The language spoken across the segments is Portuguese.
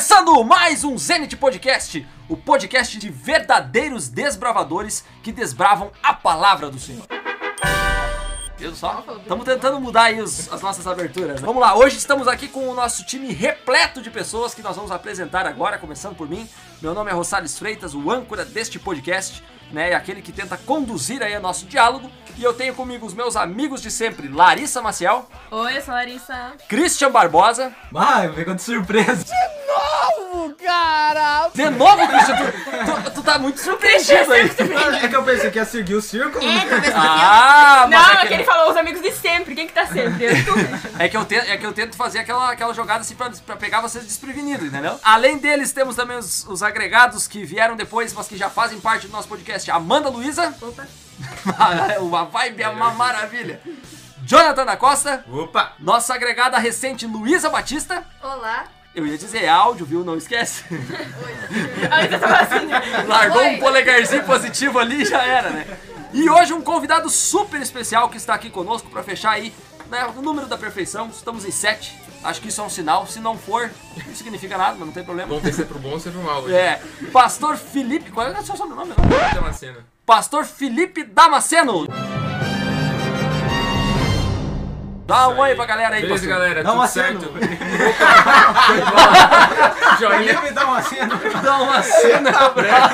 Começando mais um Zenit Podcast, o podcast de verdadeiros desbravadores que desbravam a palavra do Senhor. Viu só? Estamos tentando mudar aí os- as nossas aberturas. né? Vamos lá, hoje estamos aqui com o nosso time repleto de pessoas que nós vamos apresentar agora, começando por mim. Meu nome é Rosales Freitas, o âncora deste podcast, né? E aquele que tenta conduzir aí o nosso diálogo. E eu tenho comigo os meus amigos de sempre, Larissa Maciel, Oi, eu sou a Larissa. Christian Barbosa. Ah, eu pegou de surpresa. De novo, Christian, tu, tu- tu tá muito surpreendido aí. É que eu pensei que ia seguir o círculo. Ah, mas Não, é é que- ele falou os amigos de sempre. Quem que tá sempre? Eu. É que eu tento, é que eu tento fazer aquela, aquela jogada assim pra, pra pegar vocês desprevenidos, entendeu? Além deles, temos também os, os agregados que vieram depois, mas que já fazem parte do nosso podcast. Amanda Luiza. Opa. uma vibe, é uma maravilha. Jonathan da Costa. Opa! Nossa agregada recente, Luísa Batista. Olá. Eu ia dizer áudio, viu? Não esquece. Assim. Largou Oi. um polegarzinho positivo ali e já era, né? E hoje um convidado super especial que está aqui conosco para fechar aí né, o número da perfeição. Estamos em 7. Acho que isso é um sinal. Se não for, não significa nada, mas não tem problema. Vamos ver se é pro bom ou se é pro mal hoje. É, Pastor Felipe. Qual é o seu sobrenome? Tem cena. Pastor Felipe Damasceno. Dá um oi pra galera aí, Beleza, pastor. galera? Dá tudo uma certo? cena. Joinha. Ele me dá uma cena. Dá uma cena pra...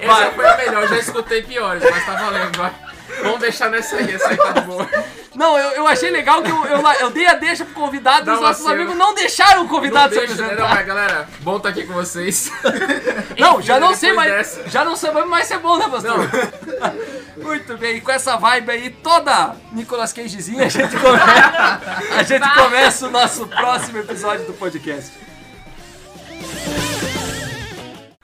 Essa foi a melhor, eu já escutei piores, mas tá valendo. vai. Vamos deixar nessa aí, essa aí tá de boa. Não, eu, eu achei legal que eu, eu, eu dei a deixa pro convidado e Dá os uma nossos cena. amigos não deixaram o Não convidado se deixa, né? apresentar. Não, mas galera, bom estar aqui com vocês. Não, já não Depois sei mais. dessa. Já não sabemos mais se é bom, né, pastor? Muito bem, e com essa vibe aí toda Nicolas Cagezinha, a gente começa, a gente começa o nosso próximo episódio do podcast.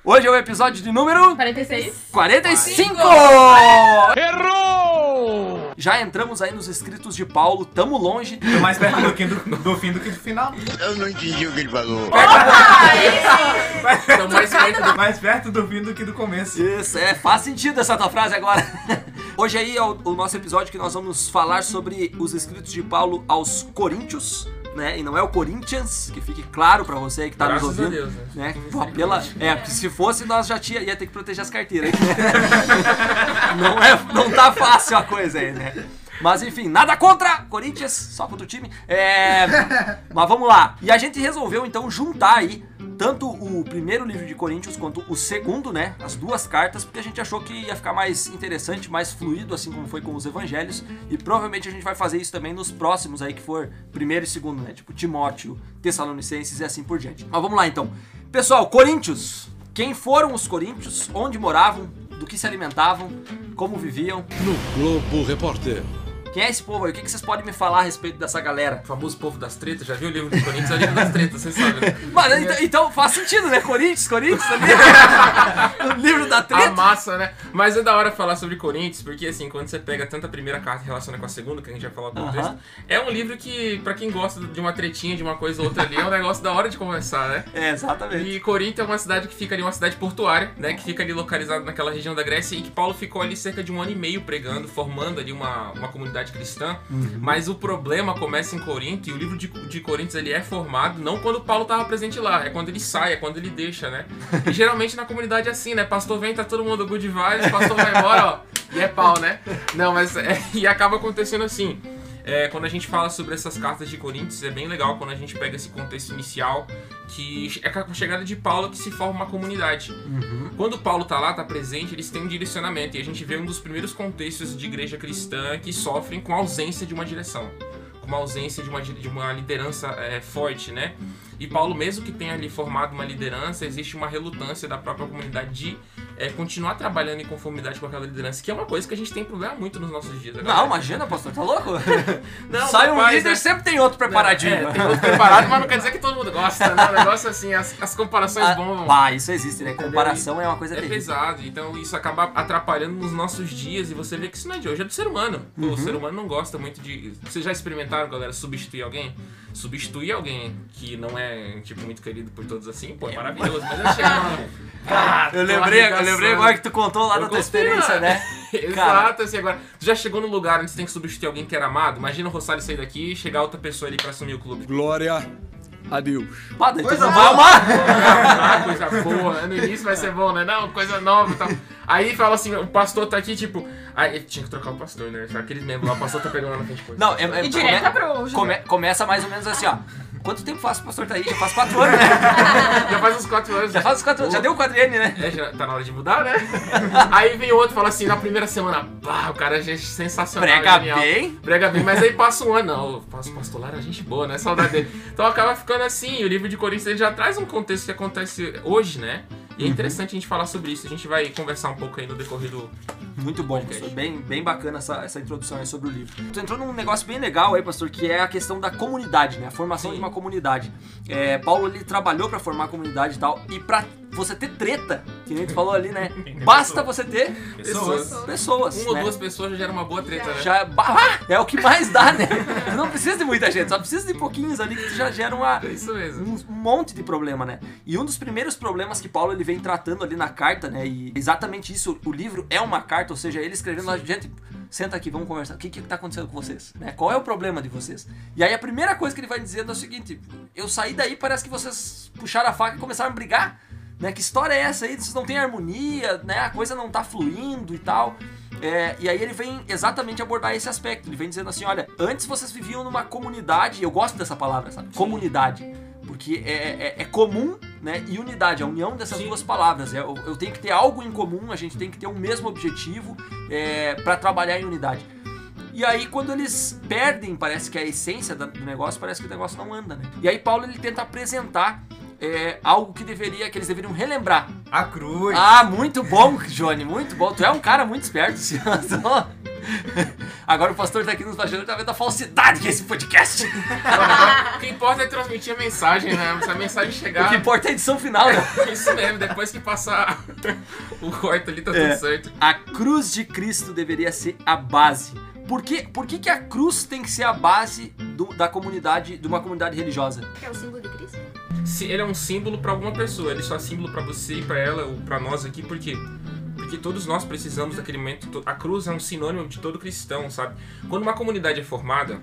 Hoje é o episódio de número 46. 45! Errou! Já entramos aí nos escritos de Paulo, tamo longe. Tô mais perto do, que do, do fim do que do final. Eu não entendi o que ele falou. Então, mais perto do... Mais perto do fim do que do começo. Isso, é, faz sentido essa tua frase agora. Hoje aí é o, o nosso episódio que nós vamos falar sobre os escritos de Paulo aos Coríntios, né? E não é o Corinthians, que fique claro pra você que tá Graças nos a ouvindo. Deus, né? né? Pô, pela, é, porque se fosse nós já tinha, ia ter que proteger as carteiras. hein? não, é, não tá fácil a coisa aí, né? Mas enfim, nada contra Corinthians, só contra o time. É, mas vamos lá. E a gente resolveu então juntar aí tanto o primeiro livro de Coríntios quanto o segundo, né? As duas cartas, porque a gente achou que ia ficar mais interessante, mais fluido, assim como foi com os evangelhos. E provavelmente a gente vai fazer isso também nos próximos aí, que for primeiro e segundo, né? Tipo Timóteo, Tessalonicenses e assim por diante. Mas vamos lá então. Pessoal, Coríntios. Quem foram os coríntios? Onde moravam? Do que se alimentavam? Como viviam? No Globo Repórter. Quem é esse povo aí? O que que vocês podem me falar a respeito dessa galera? O famoso povo das tretas, já viu o livro de Corinthians? É o livro das tretas, vocês sabem, né? Mano, então, então faz sentido, né? Corinthians, Corinthians ali. o livro da A treta. massa, né? Mas é da hora falar sobre Corinthians, porque assim, quando você pega tanto a primeira carta e relaciona com a segunda, que a gente vai falar do Aham. texto, é um livro que, pra quem gosta de uma tretinha, de uma coisa ou outra ali, é um negócio da hora de conversar, né? É, exatamente. E Corinto é uma cidade que fica ali, uma cidade portuária, né? Que fica ali localizada naquela região da Grécia e que Paulo ficou ali cerca de um ano e meio pregando, formando ali uma, uma comunidade cristã. Mas o problema começa em Corinto e o livro de, de Coríntios ele é formado não quando Paulo estava presente lá, é quando ele sai, é quando ele deixa, né? E geralmente na comunidade é assim, né? Pastor vem, tá todo mundo good vibes, pastor vai embora, ó, e é pau, né? Não, mas é, e acaba acontecendo assim. É, quando a gente fala sobre essas cartas de Coríntios, é bem legal quando a gente pega esse contexto inicial, que é com a chegada de Paulo que se forma uma comunidade. Quando Paulo tá lá, tá presente, eles têm um direcionamento, e a gente vê um dos primeiros contextos de igreja cristã que sofrem com a ausência de uma direção. Com uma ausência de uma, de uma liderança é, forte, né? E Paulo, mesmo que tenha ali formado uma liderança, existe uma relutância da própria comunidade de é, continuar trabalhando em conformidade com aquela liderança, que é uma coisa que a gente tem problema muito nos nossos dias. né, Não, imagina, pastor, tá louco? Não, Sai um rapaz, líder, né? sempre tem outro preparadinho. É, tem outro preparado, mas não quer dizer que todo mundo gosta, né? O negócio assim, as, as comparações Ah, bombam. pá, isso existe, né? Comparação é uma coisa É terrível. pesado, então isso acaba atrapalhando nos nossos dias e você vê que isso não é de hoje, é do ser humano. Pô, Uhum. O ser humano não gosta muito de. Vocês já experimentaram, galera, substituir alguém? Substituir alguém que não é é, tipo, muito querido por todos assim, pô, é maravilhoso. Mas eu chego. Cara, eu lembrei, eu lembrei agora que tu contou lá Eu da tua experiência, né? Exato, assim, agora, tu já chegou no lugar onde você tem que substituir alguém que era amado? Imagina o Rosário sair daqui e chegar outra pessoa ali pra assumir o clube. Glória a Deus. Pá, daí Coisa não vai amar. Ah, coisa boa? No início vai ser bom, né? Não, coisa nova e tal. Aí fala assim, o pastor tá aqui, tipo. Aí tinha que trocar o pastor, né? Aqueles membros lá, o pastor tá pegando lá na frente. pô. Não, é, é, E direta pro come- começa mais ou menos assim, ó. Quanto tempo faz o pastor tá aí? Já faz quatro anos, né? Já faz uns 4 anos. Já faz os quatro anos. Já deu o quadriene, né? É, já tá na hora de mudar, né? aí vem outro e fala assim, na primeira semana, pá, o cara é sensacional. Prega genial. bem. Prega bem, mas aí passa um ano, não, o pastor pastor lá era gente boa, né? Saudade dele. Então acaba ficando assim, o livro de Coríntios ele já traz um contexto que acontece hoje, né? E é interessante a gente falar sobre isso. A gente vai conversar um pouco aí no decorrer do. Muito bom, pastor. Bem, bem bacana essa, essa introdução aí sobre o livro. Tu entrou num negócio bem legal aí, pastor, que é a questão da comunidade, né? A formação Sim. de uma comunidade. É, Paulo, ele trabalhou pra formar a comunidade e tal. E pra você ter treta, que nem tu falou ali, né? Basta você ter Pessoas. pessoas. Uma ou né? duas pessoas já gera uma boa treta, né? Já, bah, é o que mais dá, né? Tu não precisa de muita gente, só precisa de pouquinhos ali que já gera uma, É um, um monte de problema, né? E um dos primeiros problemas que Paulo ele vem tratando ali na carta, né? E exatamente isso, o livro é uma carta, ou seja, ele escrevendo lá, gente, senta aqui, vamos conversar. O que que tá acontecendo com vocês? Né? Qual é o problema de vocês? E aí a primeira coisa que ele vai dizendo é o seguinte: eu saí daí, parece que vocês puxaram a faca e começaram a brigar. Né? Que história é essa aí? Vocês não têm harmonia, né? A coisa não tá fluindo e tal. É, e aí ele vem exatamente abordar esse aspecto. Ele vem dizendo assim: olha, antes vocês viviam numa comunidade, eu gosto dessa palavra, sabe? Comunidade. Porque é, é- é comum, né? E unidade, a união dessas Sim. duas palavras. É, eu, eu tenho que ter algo em comum, a gente tem que ter um mesmo objetivo é, para trabalhar em unidade. E aí, quando eles perdem, parece que a essência do negócio, parece que o negócio não anda, né? E aí, Paulo ele tenta apresentar é, algo que deveria, que eles deveriam relembrar. A cruz. Ah, muito bom, Johnny, muito bom. Tu é um cara muito esperto, senhor. Agora o pastor tá aqui nos bastidores tá vendo a falsidade que é esse podcast. O que importa é transmitir a mensagem, né? Se a mensagem O chegar. que importa é a edição final, né? Isso mesmo, depois que passar o corte ali, tá É. tudo certo. A cruz de Cristo deveria ser a base. Por que, por que, que a cruz tem que ser a base do- da comunidade, de uma comunidade religiosa? Que é o símbolo? Se ele é um símbolo pra alguma pessoa, ele só é símbolo pra você e pra ela ou pra nós aqui, por quê? Porque todos nós precisamos daquele momento. to- A cruz é um sinônimo de todo cristão, sabe? Quando uma comunidade é formada,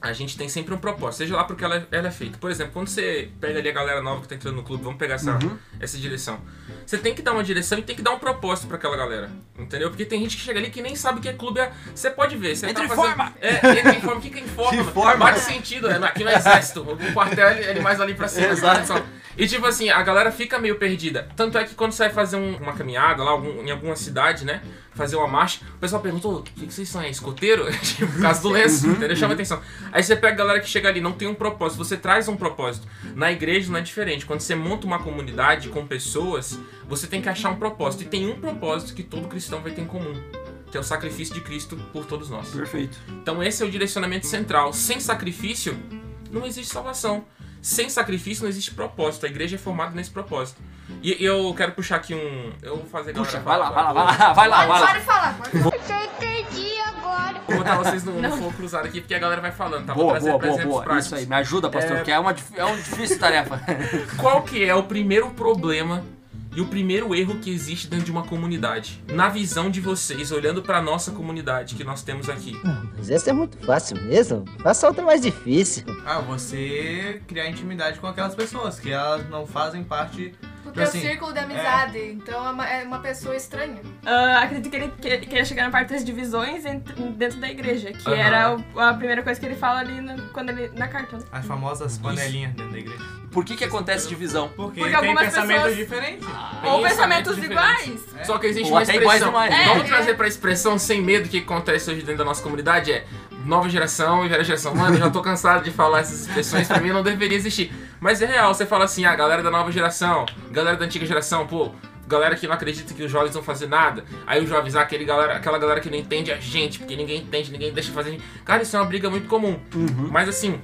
a gente tem sempre um propósito, seja lá porque ela, é- ela é feita. Por exemplo, quando você pega ali a galera nova que tá entrando no clube, vamos pegar essa, essa direção. Você tem que dar uma direção e tem que dar um propósito pra aquela galera. Entendeu? Porque tem gente que chega ali que nem sabe o que é clube. é- Você pode ver. Você Entra tá em fazendo... forma! É, entra em forma. O que, que é em forma? Que forma? Bate sentido, né? Aqui no exército. O quartel ele, ele mais ali pra cima. Exato. E tipo assim, a galera fica meio perdida. Tanto é que quando você vai fazer um- uma caminhada lá algum- em alguma cidade, né? Fazer uma marcha, o pessoal pergunta, "Ô, o que, que vocês são? É escoteiro? tipo, por causa do lenço, entendeu? Chama atenção. Aí você pega a galera que chega ali, não tem um propósito, você traz um propósito. Na igreja não é diferente. Quando você monta uma comunidade com pessoas, você tem que achar um propósito. E tem um propósito que todo cristão vai ter em comum. Que é o sacrifício de Cristo por todos nós. Perfeito. Então esse é o direcionamento central. Sem sacrifício, não existe salvação. Sem sacrifício não existe propósito. A igreja é formada nesse propósito. E eu quero puxar aqui um. Eu vou fazer a Puxa, galera vai lá, vai lá, vai lá, vai lá, vai lá. Pode falar, pode falar. Vou botar vocês no, fogo cruzado aqui, porque a galera vai falando, tá? Vou Boa, trazer boa, pra boa, exemplos boa. práticos. Isso aí, me ajuda, pastor, É- que é uma, é uma difícil tarefa. Qual que é o primeiro problema e o primeiro erro que existe dentro de uma comunidade? Na visão de vocês, olhando pra nossa comunidade que nós temos aqui. Mas essa é muito fácil mesmo. Faça outra mais difícil. Ah, você criar intimidade com aquelas pessoas que elas não fazem parte. O teu Assim, círculo de amizade, então é uma, é uma pessoa estranha. Ah, acredito que ele que- queria chegar na parte das divisões dentro da igreja, que era o- a primeira coisa que ele fala ali na, quando ele, na carta. né? As famosas panelinhas dentro da igreja. Por que que acontece divisão? Porque, Porque tem algumas pensamentos pessoas- diferentes. Ou Pensamentos diferentes. iguais. Só que existe Ou uma até iguais expressão. demais. Vamos É. trazer pra expressão sem medo que acontece hoje dentro da nossa comunidade é nova geração e velha geração. Mano, eu já tô cansado de falar essas expressões, pra mim não deveria existir. Mas é real, você fala assim, a galera da nova geração, galera da antiga geração, pô, galera que não acredita que os jovens vão fazer nada. Aí os jovens, ah, aquele galera, aquela galera que não entende a gente, porque ninguém entende, ninguém deixa fazer. a gente. Cara, isso é uma briga muito comum. Mas assim,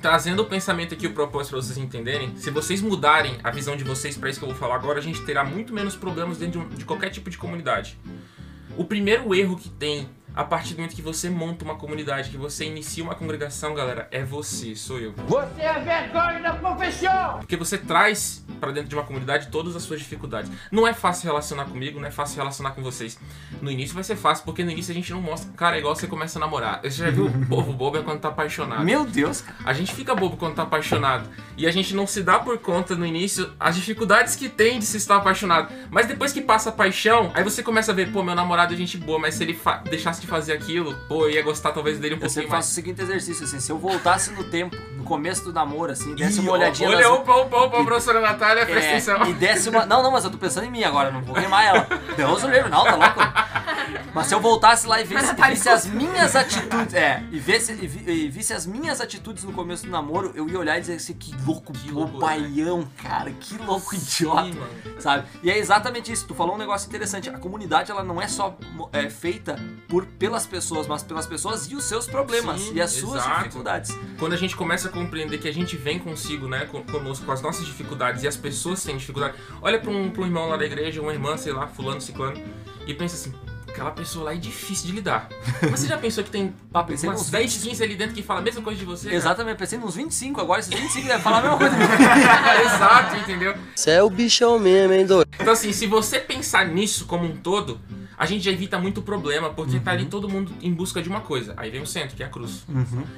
Trazendo o pensamento aqui, o propósito para vocês entenderem, se vocês mudarem a visão de vocês para isso que eu vou falar agora, a gente terá muito menos problemas dentro de, um- de qualquer tipo de comunidade. O primeiro erro que tem A partir do momento que você monta uma comunidade, que você inicia uma congregação, galera, é você, sou eu. Você é vergonha da profissão! Porque você traz pra dentro de uma comunidade todas as suas dificuldades. Não é fácil relacionar comigo, não é fácil relacionar com vocês. No início vai ser fácil, porque no início a gente não mostra. Cara, é igual você começa a namorar. Você já viu o povo bobo é quando tá apaixonado. Meu Deus, cara. A gente fica bobo quando tá apaixonado. E a gente não se dá por conta no início as dificuldades que tem de se estar apaixonado. Mas depois que passa a paixão, aí você começa a ver, pô, meu namorado é gente boa, mas se ele deixasse de fazer aquilo, pô, eu ia gostar talvez dele um Eu sempre pouquinho mais. faço o seguinte exercício, assim, se eu voltasse no tempo, no começo do namoro, assim, desse uma olhadinha Olha, nas- opa, opa, opa, professora Natália, presta É, atenção. e desse uma. Não, não, mas eu tô pensando em mim agora, não vou queimar ela. Deus o livre, não, tá louco? Mas se eu voltasse lá e visse, e visse as minhas atitudes. É, e visse, e, vi- e visse as minhas atitudes no começo do namoro, eu ia olhar e dizer assim, que louco, Que que loucura, bobaião, cara, que louco idiota. Sim, mano. Sabe? E é exatamente isso. Tu falou um negócio interessante. A comunidade ela não é só é, feita por pelas pessoas, mas pelas pessoas e os seus problemas Sim, e as suas exato. dificuldades. Quando a gente começa a compreender que a gente vem consigo, né, con- conosco, com as nossas dificuldades e as pessoas têm dificuldade, olha pra um, pra um irmão lá da igreja, uma irmã, sei lá, fulano, ciclano, e pensa assim, aquela pessoa lá é difícil de lidar. Mas você já pensou que tem Ah, pensei umas nos 10, 15 ali dentro que fala a mesma coisa de você? cara? Exatamente, eu pensei nos 25 agora, esses 25 devem falar a mesma coisa. Exato, entendeu? Você é o bichão mesmo, hein, doido? Então assim, se você pensar nisso como um todo, a gente já evita muito problema, porque tá ali todo mundo em busca de uma coisa. Aí vem o centro, que é a cruz.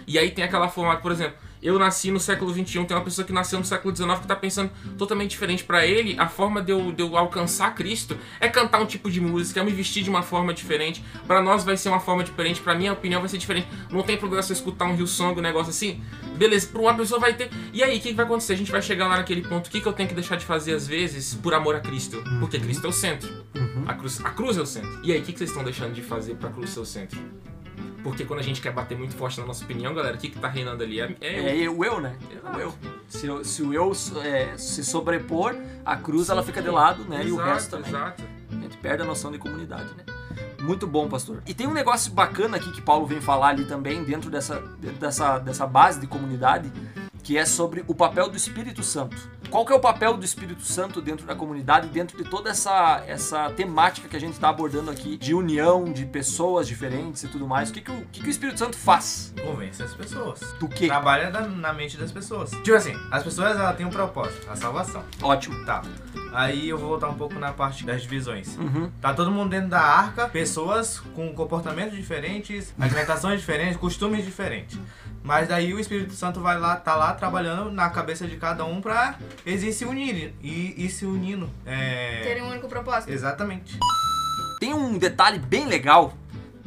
E aí tem aquela forma, por exemplo, eu nasci no século XXI, tem uma pessoa que nasceu no século XIX que tá pensando totalmente diferente pra ele. A forma de eu, de eu alcançar Cristo é cantar um tipo de música, é me vestir de uma forma diferente. Pra nós vai ser uma forma diferente, pra minha opinião vai ser diferente. Não tem problema se eu escutar um Hillsong, um negócio assim. Beleza, pra uma pessoa vai ter. E aí, o que, vai acontecer? A gente vai chegar lá naquele ponto. O que, que eu tenho que deixar de fazer às vezes por amor a Cristo? Porque Cristo é o centro. A, cruz, a cruz é o centro. E aí, o que, que vocês estão deixando de fazer pra cruz ser o centro? Porque quando a gente quer bater muito forte na nossa opinião, galera, o que, que tá reinando ali? É, é É o eu, né? Exato. O eu. Se, o- se o eu é, se sobrepor, a cruz ela fica de lado, né? e o Exato, resto também. Exato. A gente perde a noção de comunidade, né? Muito bom, pastor. E tem um negócio bacana aqui que Paulo vem falar ali também, dentro dessa, dentro dessa, dessa base de comunidade, que é sobre o papel do Espírito Santo. Qual que é o papel do Espírito Santo dentro da comunidade, dentro de toda essa, essa temática que a gente está abordando aqui, de união, de pessoas diferentes e tudo mais? O que, que, o, que, que o Espírito Santo faz? Convence as pessoas. Do quê? Trabalha na, na mente das pessoas. Tipo assim, as pessoas elas têm um propósito, a salvação. Ótimo. Tá. Aí eu vou voltar um pouco na parte das divisões. Uhum. Tá todo mundo dentro da arca, pessoas com comportamentos diferentes, alimentações diferentes, costumes diferentes. Mas daí o Espírito Santo vai lá, tá lá trabalhando na cabeça de cada um pra eles se unirem. E, e se unindo. É. Terem um único propósito. Exatamente. Tem um detalhe bem legal,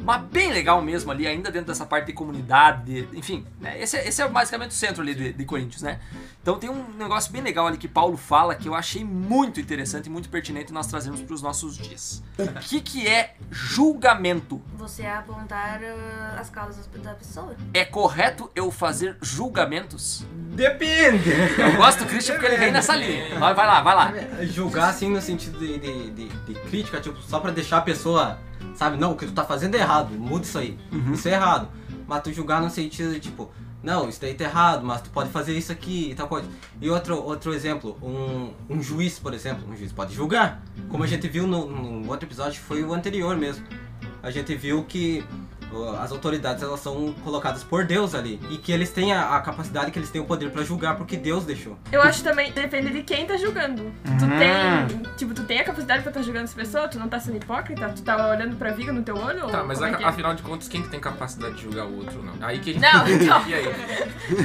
mas bem legal mesmo ali, ainda dentro dessa parte de comunidade, de- enfim, né? esse, é- esse é basicamente o centro ali de, de Coríntios, né? Então tem um negócio bem legal ali que Paulo fala que eu achei muito interessante e muito pertinente nós trazermos para os nossos dias. O que que é julgamento? Você apontar ah, as causas da pessoa. É correto eu fazer julgamentos? Depende. Eu gosto do Christian porque ele vem nessa linha. Vai, vai lá, vai lá. Julgar assim no sentido de, de, de- de crítica, tipo, só pra deixar a pessoa, sabe, não, o que tu tá fazendo é errado, muda isso aí. Isso é errado. Mas tu julgar no sentido de tipo, não, isso daí tá errado, mas tu pode fazer isso aqui e tal coisa. E outro, outro exemplo, um, um juiz, por exemplo, um juiz pode julgar. Como a gente viu no, no outro episódio, foi o anterior mesmo. A gente viu que as autoridades elas são colocadas por Deus ali e que eles têm a, a capacidade, que eles têm o poder pra julgar porque Deus deixou. Eu acho também, depende de quem tá julgando. Tu Hum. tem, tipo, tu tem a capacidade pra estar julgando essa pessoa? Tu não tá sendo hipócrita? Tu tá olhando pra viga no teu olho? Tá, ou mas é a- é? afinal de contas, quem que tem capacidade de julgar o outro, não? Aí que a gente... Não, então. E aí?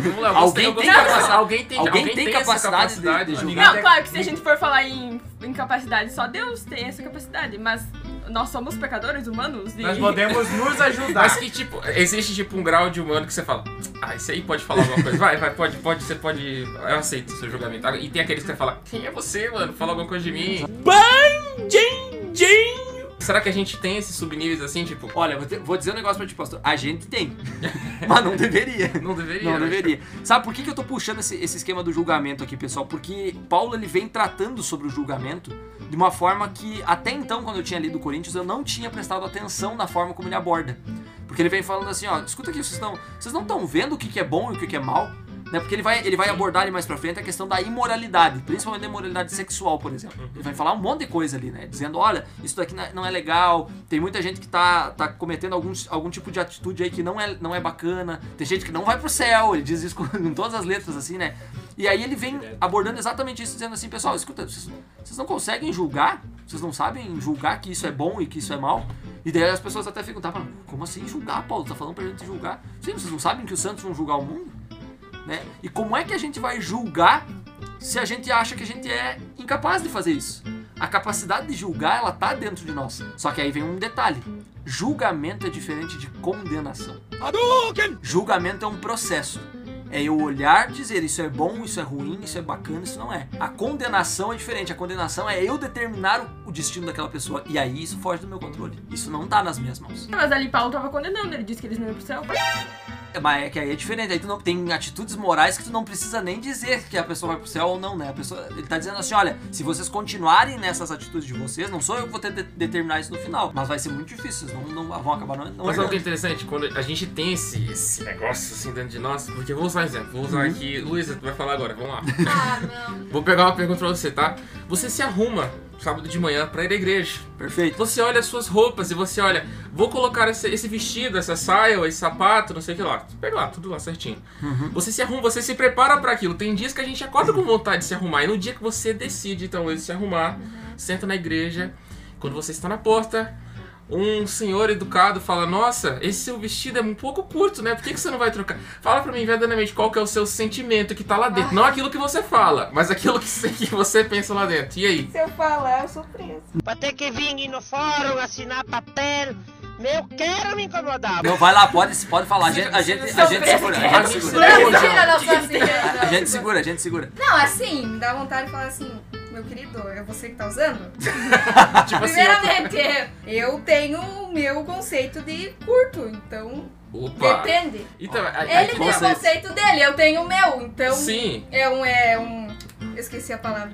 Vamos lá, Alguém tem capacidade- alguém tem, alguém tem tem essa capacidade de- capacidade de julgar. Não, claro que se a gente for falar em, em capacidade, só Deus tem essa capacidade, mas nós somos pecadores humanos e... Nós podemos nos ajudar. Mas que tipo, existe tipo um grau de humano que você fala, ah, esse aí pode falar alguma coisa. Vai, vai, pode, pode, você pode. Eu aceito o seu julgamento. E tem aqueles que você fala, quem é você, mano? Fala alguma coisa de mim. Será que a gente tem esses subníveis assim, tipo, Olha, vou, te- vou dizer um negócio pra ti, pastor. A gente tem, mas não deveria. não deveria? Não né? deveria. Sabe por que, que eu tô puxando esse, esse esquema do julgamento aqui, pessoal? Porque Paulo ele vem tratando sobre o julgamento de uma forma que até então, quando eu tinha lido Coríntios, eu não tinha prestado atenção na forma como ele aborda. Porque ele vem falando assim, ó, escuta aqui, vocês não vocês não estão vendo o que, que é bom e o que, que é mal? Né? Porque ele vai, ele vai abordar ali mais pra frente a questão da imoralidade, principalmente da imoralidade sexual, por exemplo. Ele vai falar um monte de coisa ali, né? Dizendo, olha, isso daqui não é- é legal, tem muita gente que tá, tá cometendo algum, algum tipo de atitude aí que não é, não é bacana, tem gente que não vai pro céu, ele diz isso com, com todas as letras, assim, né? E aí ele vem abordando exatamente isso, dizendo assim, pessoal, escuta, vocês, vocês não conseguem julgar? Vocês não sabem julgar que isso é bom e que isso é mal? E daí as pessoas até ficam, tá, como assim julgar, Paulo? Tá falando pra gente julgar? Sim, vocês não sabem que os santos vão julgar o mundo? Né? E como é que a gente vai julgar se a gente acha que a gente é incapaz de fazer isso? A capacidade de julgar, ela tá dentro de nós. Só que aí vem um detalhe. Julgamento é diferente de condenação. Julgamento é um processo. É eu olhar, dizer isso é bom, isso é ruim, isso é bacana, isso não é. A condenação é diferente. A condenação é eu determinar o- o destino daquela pessoa. E aí isso foge do meu controle. Isso não tá nas minhas mãos. Mas ali Paulo tava condenando, ele disse que eles não iam pro céu. Mas é que aí é diferente, aí tu não tem atitudes morais que tu não precisa nem dizer que a pessoa vai pro céu ou não, né? A pessoa, ele tá dizendo assim, olha, se vocês continuarem nessas atitudes de vocês, não sou eu que vou ter de determinar isso no final, mas vai ser muito difícil, vocês não, não vão acabar não, não Mas sabe o que é interessante? Quando a gente tem esse, esse negócio assim dentro de nós, porque eu vou usar um exemplo, vou usar aqui. Luísa, tu vai falar agora, vamos lá. Ah, não. Vou pegar uma pergunta pra você, tá? Você se arruma sábado de manhã pra ir à igreja. Perfeito. Você olha as suas roupas e você olha, vou colocar esse, esse vestido, essa saia, esse sapato, não sei o que lá. Pega lá, tudo lá certinho. Você se arruma, você se prepara pra aquilo. Tem dias que a gente acorda com vontade de se arrumar. E no dia que você decide, então, se arrumar, senta na igreja, quando você está na porta, um senhor educado fala: Nossa, esse seu vestido é um pouco curto, né? Por que, que você não vai trocar? Fala pra mim verdadeiramente qual que é o seu sentimento que tá lá dentro. Não aquilo que você fala, mas aquilo que você, que você pensa lá dentro. E aí? Se eu falar, eu sou preso. Pra ter que vir no fórum assinar papel. Eu quero me incomodar. Não, vai lá, pode, pode falar, a gente, a gente, a gente segura, a gente segura. Mentira, não sou assim. A gente segura, a gente segura. Não, assim, me dá vontade de falar assim, meu querido, é você que tá usando? Tipo assim, Primeiramente, eu tenho o meu conceito de curto, então Opa! depende. Então, aí- aí Ele que tem o tá. conceito dele, eu tenho o meu, então Sim. é um, é um... Eu esqueci a palavra.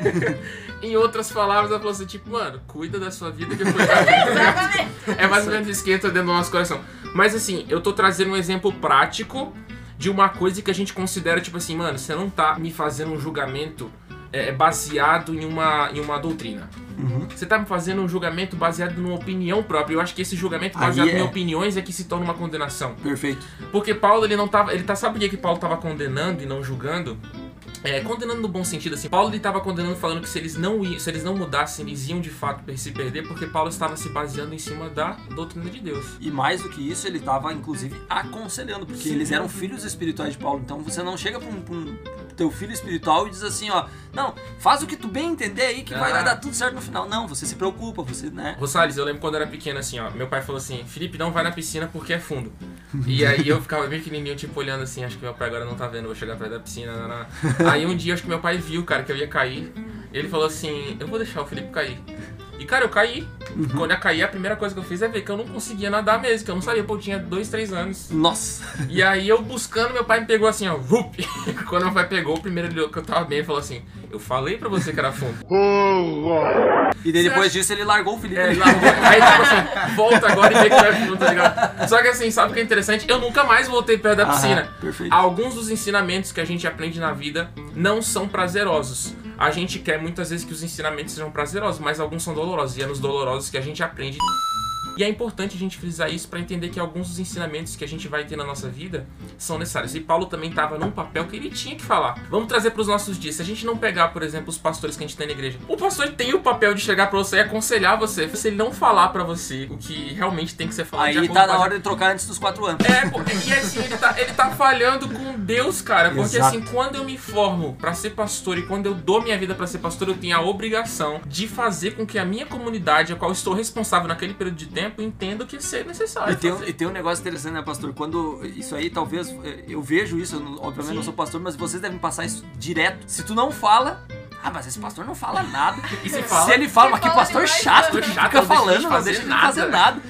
Em outras palavras, ela falou assim, tipo, mano, cuida da sua vida que eu cuido. Exatamente. É mais ou menos isso que entra dentro do nosso coração. Mas assim, eu tô trazendo um exemplo prático de uma coisa que a gente considera, tipo assim, mano, você não tá me fazendo um julgamento é, baseado em uma, em uma doutrina. Você tá me fazendo um julgamento baseado numa opinião própria. Eu acho que esse julgamento baseado é. em opiniões é que se torna uma condenação. Perfeito. Porque Paulo, ele não tava. Ele tá, sabe por que que Paulo tava condenando e não julgando? É, condenando no bom sentido, assim. Paulo ele tava condenando falando que se eles não iam, se eles não mudassem, eles iam de fato se perder, porque Paulo estava se baseando em cima da doutrina de Deus. E mais do que isso, ele estava inclusive aconselhando, porque Sim. eles eram filhos espirituais de Paulo. Então você não chega pra um, pra um teu filho espiritual e diz assim, ó, não, faz o que tu bem entender aí que vai, Ah. vai dar tudo certo no final. Não, você se preocupa, você, né? Rosales, eu lembro quando eu era pequeno, assim, ó. Meu pai falou assim: Felipe, não vai na piscina porque é fundo. E aí eu ficava bem pequenininho, tipo, olhando assim. Acho que meu pai agora não tá vendo, vou chegar perto da piscina. naná. Aí um dia, acho que meu pai viu, cara, que eu ia cair. Ele falou assim: Eu vou deixar o Felipe cair. E, cara, eu caí. Quando eu caí, a primeira coisa que eu fiz é ver que eu não conseguia nadar mesmo, que eu não sabia, pô, eu tinha dois, três anos. Nossa. E aí eu buscando, meu pai me pegou assim, ó, vup. Quando meu pai pegou, o primeiro ele olhou que eu tava bem e falou assim: Eu falei pra você que era fundo. E daí depois disso ele largou o Felipe. É, ele largou. Aí, tipo assim, volta agora e vê que vai fundo, tá ligado? Só que assim, sabe o que é interessante? Eu nunca mais voltei perto da Aham, piscina. perfeito. Alguns dos ensinamentos que a gente aprende na vida não são prazerosos. A gente quer muitas vezes que os ensinamentos sejam prazerosos, mas alguns são dolorosos. E é nos dolorosos que a gente aprende. E é importante a gente frisar isso para entender que alguns dos ensinamentos que a gente vai ter na nossa vida são necessários. E Paulo também estava num papel que ele tinha que falar. Vamos trazer para os nossos dias. Se a gente não pegar, por exemplo, os pastores que a gente tem na igreja, o pastor tem o papel de chegar para você e aconselhar você. Se ele não falar para você o que realmente tem que ser falado, Aí tá na hora de trocar antes dos quatro anos. é, e assim, ele tá, ele tá falhando com Deus, cara. Porque Exato. assim, quando eu me formo pra ser pastor e quando eu dou minha vida pra ser pastor, eu tenho a obrigação de fazer com que a minha comunidade, a qual estou responsável naquele período de tempo, entenda o que ser necessário. E tem, um, e tem um negócio interessante, né, pastor? Quando isso aí, talvez, eu vejo isso, eu obviamente Sim. não sou pastor, mas vocês devem passar isso direto. Se tu não fala, ah, mas esse pastor não fala nada. E se fala? ele fala, Se mas que fala pastor demais, chato, que Chato, fica não falando, não deixa ele nada. fazer nada.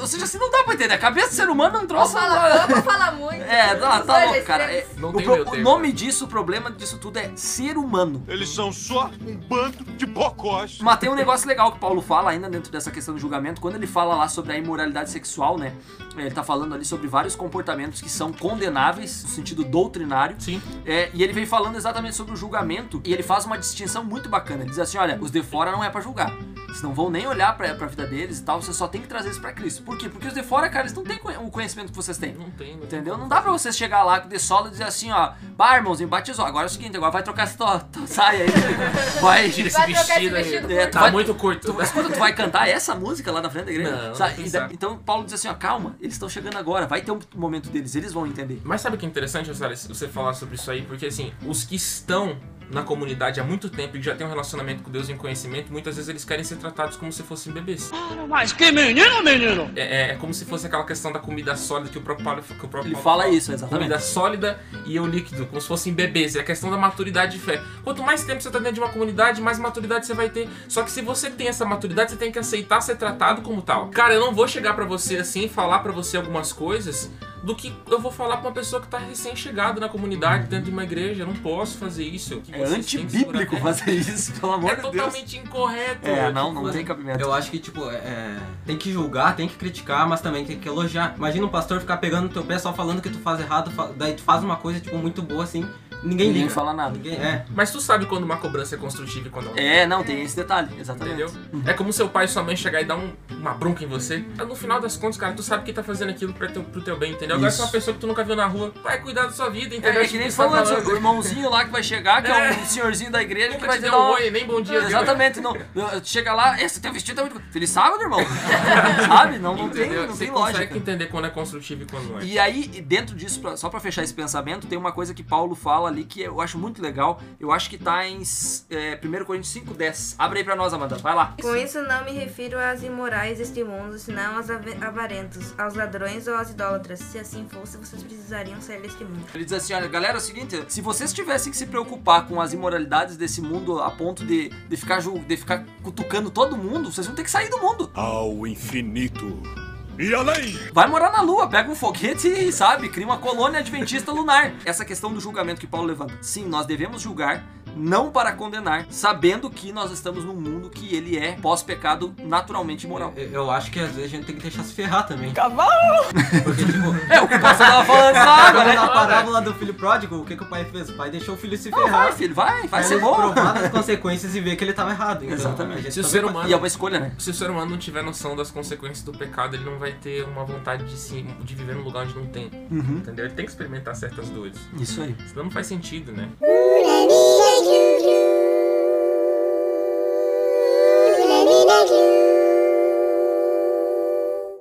Ou seja, assim, não dá pra entender. A cabeça do ser humano não Vou trouxe. falar, vou falar muito. É, tá, Os tá dois louco, cara. extremos. É, Não o, pro- o nome disso, o problema disso tudo é ser humano. Eles são só um bando de bocós. Mas tem um negócio legal que Paulo fala ainda dentro dessa questão do julgamento, quando ele fala lá sobre a imoralidade sexual, né? Ele tá falando ali sobre vários comportamentos que são condenáveis, no sentido doutrinário. Sim. É, e ele vem falando exatamente sobre o julgamento, e ele faz uma distinção muito bacana. Ele diz assim: olha, os de fora não é pra julgar. Vocês não vão nem olhar pra, pra vida deles e tal, você só tem que trazer isso pra Cristo. Por quê? Porque os de fora, cara, eles não têm o conhecimento que vocês têm. Não tem, não Entendeu? Não dá pra vocês chegar lá de sola e dizer assim, ó, bah, irmãozinho, batizou. Agora é o seguinte, agora vai trocar essa tua, tua saia aí. Vai. Tira esse Vai vestido aí. vestido É. Tá vai- muito curto. Tu, escuta, tu vai cantar essa música lá na frente da igreja? Não, Sabe? da- então Paulo diz assim, ó, calma, eles estão chegando agora, vai ter um momento deles, eles vão entender. Mas sabe o que é interessante, você falar sobre isso aí? Porque assim, os que estão na comunidade há muito tempo e que já têm um relacionamento com Deus em conhecimento, muitas vezes eles querem ser tratados como se fossem bebês. Mas que menino, menino! É, é- é como se fosse aquela questão da comida sólida que o próprio Paulo, que o próprio Ele Paulo fala isso, exatamente. Comida sólida e o líquido, como se fossem bebês. É a questão da maturidade de fé. Quanto mais tempo você tá dentro de uma comunidade, mais maturidade você vai ter. Só que se você tem essa maturidade, você tem que aceitar ser tratado como tal. Cara, eu não vou chegar pra você assim e falar pra você algumas coisas do que eu vou falar pra uma pessoa que tá recém-chegada na comunidade, dentro de uma igreja. Eu não posso fazer isso. Que É antibíblico fazer isso, pelo amor É de Deus. totalmente incorreto. É, não, Tipo, não tem cabimento. Eu acho que, tipo, é- é, tem que julgar, tem que criticar, mas também tem que elogiar. Imagina um pastor ficar pegando no teu pé só falando que tu faz errado, daí tu faz uma coisa, tipo, muito boa assim, ninguém, Ninguém liga. fala nada. Ninguém, é. Mas tu sabe quando uma cobrança é construtiva e quando não. É, não, tem esse detalhe, exatamente. Entendeu? É como seu pai e sua mãe chegar e dar um- uma bronca em você. Mas no final das contas, cara, tu sabe que tá fazendo aquilo pra teu, pro teu bem, entendeu? Agora Isso. se é uma pessoa que tu nunca viu na rua, vai cuidar da sua vida, É, entendeu? é que nem Tipo, falando, tá antes, o irmãozinho lá que vai chegar, que é, É. um senhorzinho da igreja, que Nunca vai te dar um oi, nem bom dia. Exatamente, não. Chega lá, esse teu vestido é muito. Feliz sábado, irmão. Sabe? Não, não tem, Entendeu? não Você tem consegue lógica. entender quando é construtivo e quando não é. E aí, dentro disso, só pra fechar esse pensamento, tem uma coisa que Paulo fala ali que eu acho muito legal. Eu acho que tá em é, 1 Coríntios 5,10. Abre aí pra nós, Amanda. Vai lá. Com isso não me refiro às imorais deste mundo, senão aos avarentos, aos ladrões ou aos idólatras. Se assim fosse, vocês precisariam sair deste mundo. Ele diz assim: olha, galera, é o seguinte, se vocês tivessem que se preocupar com as imoralidades desse mundo a ponto de, de, ficar, de ficar cutucando todo mundo, vocês vão ter que sair do mundo. Ao infinito e além. Vai morar na lua, pega um foguete e, sabe, cria uma colônia adventista lunar. Essa questão do julgamento que Paulo levanta. Sim, nós devemos julgar, não para condenar, sabendo que nós estamos num mundo que ele é pós-pecado naturalmente imoral. Eu, eu acho que às vezes a gente tem que deixar se ferrar também. Cavalo! Porque, tipo, É o que o pastor tava falando da água, né? Na parábola do filho pródigo, o que, que o pai fez? O pai deixou o filho se Não, ferrar. vai, filho, vai, vai ser ele bom. provar as consequências e ver que ele tava errado. Então, Exatamente. Se o também ser humano- E é uma escolha, né? Se o ser humano não tiver noção das consequências do pecado, ele não vai ter uma vontade de, se, de viver num lugar onde não tem. Uhum. Entendeu? Ele tem que experimentar certas dores. Isso aí. Senão não faz sentido, né?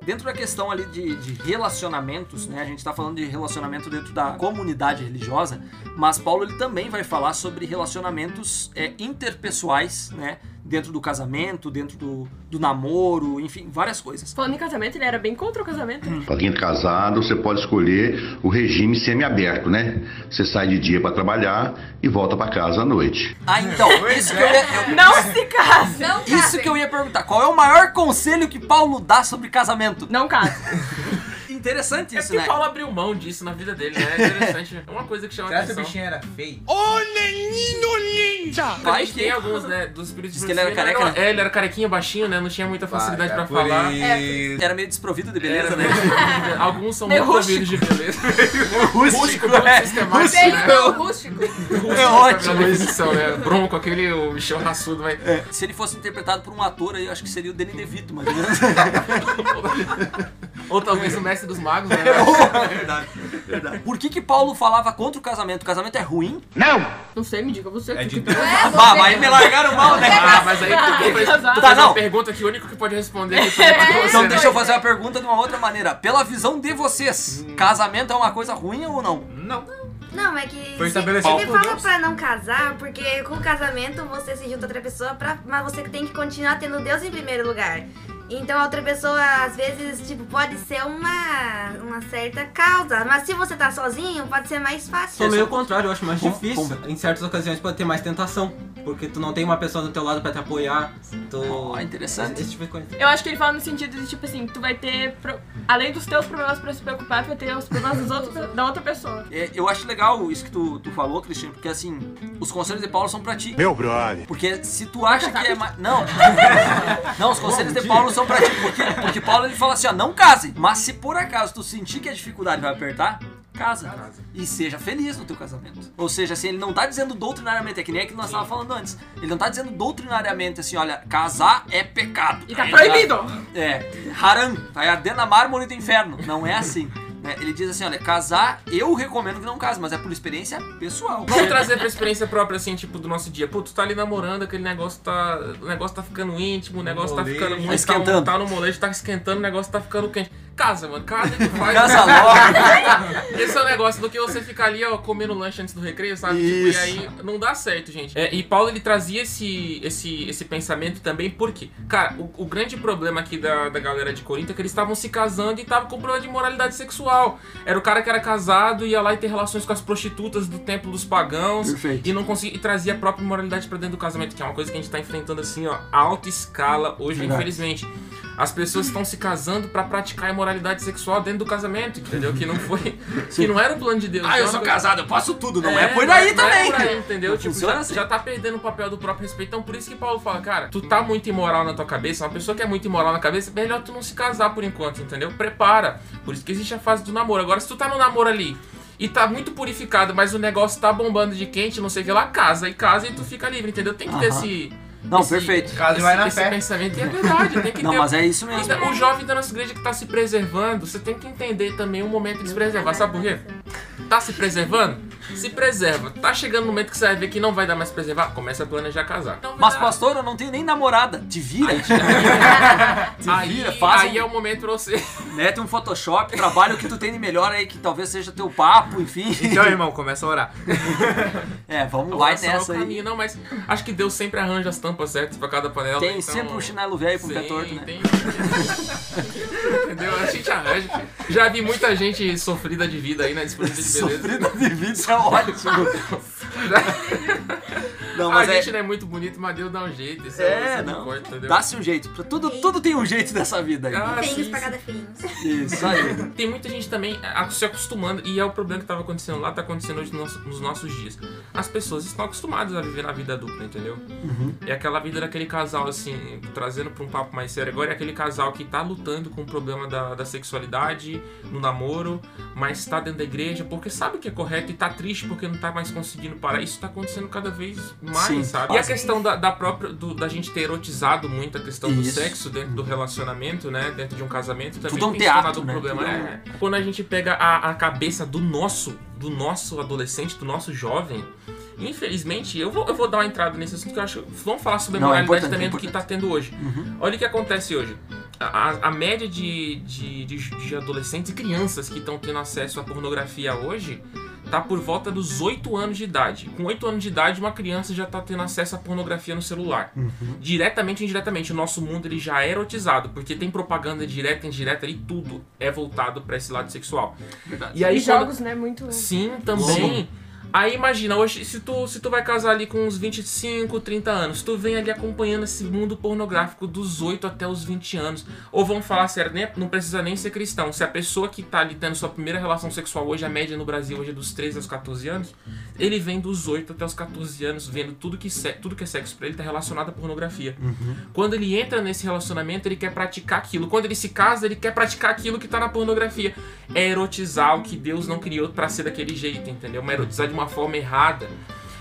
Dentro da questão ali de, de relacionamentos, né? A gente tá falando de relacionamento dentro da comunidade religiosa, mas Paulo ele também vai falar sobre relacionamentos é, interpessoais, né? Dentro do casamento, dentro do, do namoro, enfim, várias coisas. Falando em casamento, ele era bem contra o casamento. Para quem é casado, você pode escolher o regime semiaberto, né? Você sai de dia para trabalhar e volta para casa à noite. Ah, então, isso que eu ia. eu- Não se case! Não Isso que eu ia perguntar. Qual é o maior conselho que Paulo dá sobre casamento? Não case. Interessante É isso, porque né? Paulo abriu mão disso na vida dele, né? É interessante. É uma coisa que chama Será que o atenção. bichinho era feio? Ô, menino lindo! A Vai gente que- tem alguns, né, dos espíritos Diz que ele era careca, não, É, ele era carequinha, baixinho, né? Não tinha muita facilidade Vai, pra é por falar. isso. Era meio desprovido de beleza, Era, né? né? Alguns são Meio muito rústico. providos de beleza. Rústico, muito é. sistemático, Bem né? não, rústico. É ótimo definição, né? Bronco, aquele o bichão raçudo, mas... É, se ele fosse interpretado por um ator aí, eu acho que seria o Danny DeVito, mais ou talvez o mestre dos magos, né? verdade, verdade. Por que que Paulo falava contra o casamento? O casamento é ruim? Não sei, me diga você. É de que- É, Ah, você- mas aí me largaram mal, né? Ah, mas aí tu, tu fez, tu Tá, não. uma pergunta que o único que pode responder é você, Então né? deixa eu fazer uma pergunta de uma outra maneira. Pela visão de vocês, casamento é uma coisa ruim ou não? Não. Não, é que Foi estabelecido ele fala Deus. pra não casar, porque com o casamento você se junta a outra pessoa, pra, mas você tem que continuar tendo Deus em primeiro lugar. Então a outra pessoa, às vezes, tipo, pode ser uma, uma certa causa. Mas se você tá sozinho, pode ser mais fácil. Sou meio o contrário, eu acho mais Como- difícil. Em certas ocasiões pode ter mais tentação. porque tu não tem uma pessoa do teu lado pra te apoiar. Tu... Ó, interessante. Esse, tipo de coisa. Eu acho que ele fala no sentido de, tipo assim, tu vai ter, pro- além dos teus problemas pra se preocupar, tu vai ter os problemas dos outros, da outra pessoa. É, eu acho legal isso que tu, tu falou, Cristiano, porque assim, os conselhos de Paulo são pra ti. Meu brother. Porque se tu acha que é mais. Não! Não, os conselhos de Paulo são pra ti. Porque, porque Paulo ele fala assim, ó, não case. Mas se por acaso tu sentir que a dificuldade vai apertar, casa. E seja feliz no teu casamento. Ou seja, assim, ele não tá dizendo doutrinariamente, é que nem aquilo que nós estávamos falando antes. Ele não tá dizendo doutrinariamente assim, olha, casar é pecado. E tá proibido! É, haram, vai arder na mármore do inferno. Não é assim. Né? Ele diz assim, olha, casar, eu recomendo que não case, mas é por experiência pessoal. Vamos trazer pra experiência própria, assim, tipo, do nosso dia. Pô, tu tá ali namorando, aquele negócio tá. O negócio tá ficando íntimo, o negócio tá ficando muito. Tá esquentando. Tá, tá no molejo, tá esquentando, o negócio tá ficando quente. Casa, mano, casa e faz. Casa logo. Esse é o negócio do que você ficar ali, ó, comendo lanche antes do recreio, sabe? Tipo, e aí não dá certo, gente. É, e Paulo, ele trazia esse, esse, esse pensamento também, porque, cara, o, o grande problema aqui da, da galera de Corinto é que eles estavam se casando e estavam com problema de moralidade sexual. Era o cara que era casado, ia lá e ter relações com as prostitutas do templo dos pagãos. Perfeito. E não conseguia, e trazia a própria moralidade pra dentro do casamento, que é uma coisa que a gente tá enfrentando assim, ó, alta escala hoje, Verdade. infelizmente. As pessoas estão se casando pra praticar a imoralidade sexual dentro do casamento, entendeu? Que não foi. que não era o plano de Deus. Ah, eu É sou coisa- casado, eu posso tudo, não é, por aí não é também. por aí, entendeu? Tipo, já, assim. já tá perdendo o papel do próprio respeito. Então, por isso que Paulo fala, cara, tu tá muito imoral na tua cabeça, uma pessoa que é muito imoral na cabeça, melhor tu não se casar por enquanto, entendeu? Prepara. Por isso que existe a fase do namoro. Agora, se tu tá no namoro ali e tá muito purificado, mas o negócio tá bombando de quente, não sei o que lá, casa e casa e tu fica livre, entendeu? Tem que ter esse. Não, esse- perfeito. Casa e vai na esse fé. pensamento. E é verdade, tem que Não, ter. mas é isso mesmo. Então, O jovem da nossa igreja que tá se preservando, você tem que entender também o momento de se preservar. Sabe por quê? Tá se preservando? Se preserva. Tá chegando o momento que você vai ver que não vai dar mais pra preservar, começa a planejar casar. Vai Mas, dar. pastor, eu não tenho nem namorada. Te vira. Te aí, vira, faz aí um- é o momento pra você. Mete um Photoshop, trabalha o que tu tem de melhor aí, que talvez seja teu papo, enfim. Então, irmão, começa a orar. É, vamos, oração é nessa aí. caminho. Não, mas acho que Deus sempre arranja as tampas certas pra cada panela. Tem então- sempre um chinelo velho com o pé torto, né? tem- Entendeu? A gente arranja. Já vi muita gente sofrida de vida aí na disputa de beleza. Sofrida de vida é ótimo. Não, mas a é. gente não é muito bonito, mas Deus dá um jeito. Isso É, isso não. Dá-se um jeito. Tudo, tudo tem um jeito dessa vida aí. Ah, Feinhos pra cada. Isso aí. Tem muita gente também se acostumando, e é o problema que estava acontecendo lá, tá acontecendo hoje nos, nos nossos dias. As pessoas estão acostumadas a viver na vida dupla, entendeu? Uhum. É aquela vida daquele casal, assim, trazendo pra um papo mais sério agora, é aquele casal que tá lutando com o problema da, da sexualidade no namoro, mas tá dentro da igreja porque sabe que é correto e tá triste porque não tá mais conseguindo parar. Isso tá acontecendo cada vez mais, Sim, sabe? E a questão da, da própria, do- da gente ter erotizado muito a questão do Isso. sexo dentro do relacionamento, né? Dentro de um casamento também Tudo é um teatro, um né? problema. Tudo é um- É, quando a gente pega a, a cabeça do nosso, do nosso adolescente, do nosso jovem, infelizmente, eu vou, eu vou dar uma entrada nesse assunto que eu acho. Vamos falar sobre a Não, é moralidade importante, também é do que tá tendo hoje. Uhum. Olha o que acontece hoje. A, a- a média de, de, de, de adolescentes e crianças que estão tendo acesso à pornografia hoje tá por volta dos 8 anos de idade. Com 8 anos de idade, uma criança já tá tendo acesso à pornografia no celular. Uhum. Diretamente e indiretamente, o nosso mundo ele já é erotizado, porque tem propaganda direta e indireta e tudo é voltado para esse lado sexual. Verdade. E aí e quando- jogos, né, muito... Sim, também. Aí imagina, hoje, se tu, se tu vai casar ali com uns 25, 30 anos, tu vem ali acompanhando esse mundo pornográfico dos 8 até os 20 anos. Ou vamos falar sério, nem, não precisa nem ser cristão. Se a pessoa que tá ali tendo sua primeira relação sexual hoje, a média no Brasil hoje é dos 13 aos 14 anos, ele vem dos 8 até os 14 anos, vendo tudo que, tudo que é sexo pra ele tá relacionado à pornografia. Quando ele entra nesse relacionamento, ele quer praticar aquilo. Quando ele se casa, ele quer praticar aquilo que tá na pornografia. É erotizar o que Deus não criou pra ser daquele jeito, entendeu? Mas erotizar de uma forma errada.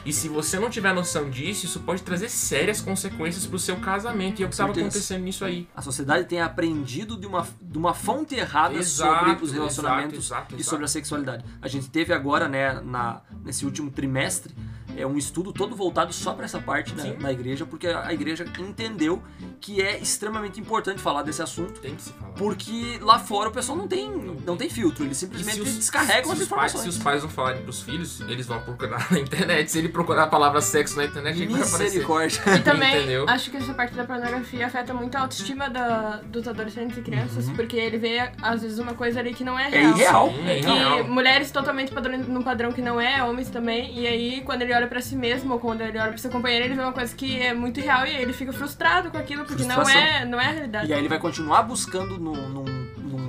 E se você não tiver noção disso, isso pode trazer sérias consequências pro seu casamento. E é o que estava acontecendo nisso aí. A sociedade tem aprendido de uma, de uma fonte errada Exato, sobre os relacionamentos exato, exato, e sobre a sexualidade. A gente teve agora, né, na, nesse último trimestre, é um estudo todo voltado só para essa parte da, da igreja, porque a igreja entendeu que é extremamente importante falar desse assunto, Tem que se falar. porque lá fora o pessoal não tem, não tem filtro, eles simplesmente os- descarregam se as os pais, informações. se os pais não falarem pros filhos, eles vão procurar na internet. Se ele procurar a palavra sexo na internet, ele vai aparecer. Misericórdia. E também, Entendeu? acho que essa parte da pornografia afeta muito a autoestima da- dos adolescentes e crianças, Uhum. porque ele vê, às vezes, uma coisa ali que não é É real. irreal. Sim, é E irreal. mulheres totalmente padrão, num padrão que não é, homens também, e aí quando ele olha olha pra si mesmo ou quando ele olha pra seu companheiro, ele vê uma coisa que é muito real e ele fica frustrado com aquilo, porque não é, não é a realidade. E aí ele vai continuar buscando num-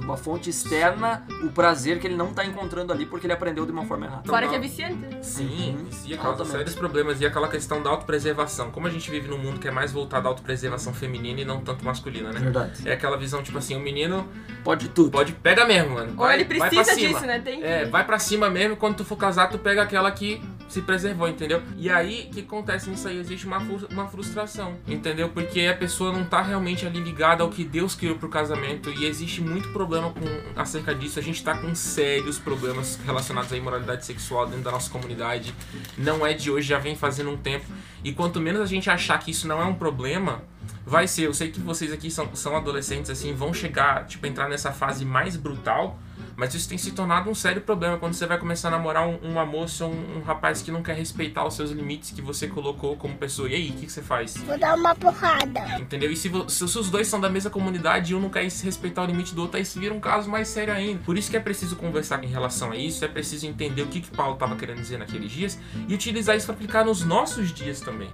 numa fonte externa o prazer que ele não tá encontrando ali porque ele aprendeu de uma forma errada. Fora que é viciante. Sim, Uhum. vicia, causa sérios problemas. E aquela questão da autopreservação. Como a gente vive num mundo que é mais voltado à autopreservação feminina e não tanto masculina, né? Verdade. É aquela visão, tipo assim, o menino Pode tudo. pode, pega mesmo, mano. Ou Vai, ele vai pra precisa cima. disso, né? Tem que... É, vai pra cima mesmo, quando tu for casar, tu pega aquela que se preservou, entendeu? E aí, o que acontece nisso aí? Existe uma, uma frustração, entendeu? Porque a pessoa não tá realmente ali ligada ao que Deus criou pro casamento e existe muito problema com, acerca disso. A gente tá com sérios problemas relacionados à imoralidade sexual dentro da nossa comunidade. Não é de hoje, já vem fazendo um tempo. E quanto menos a gente achar que isso não é um problema, vai ser. Eu sei que vocês aqui são, são adolescentes, assim, vão chegar, tipo, entrar nessa fase mais brutal. Mas isso tem se tornado um sério problema quando você vai começar a namorar um, uma moça ou um, um rapaz que não quer respeitar os seus limites que você colocou como pessoa. E aí, o que, que você faz? Vou dar uma porrada. Entendeu? E se, se os dois são da mesma comunidade e um não quer se respeitar o limite do outro, aí se vira um caso mais sério ainda. Por isso que é preciso conversar em relação a isso, é preciso entender o que, que Paulo estava querendo dizer naqueles dias e utilizar isso para aplicar nos nossos dias também.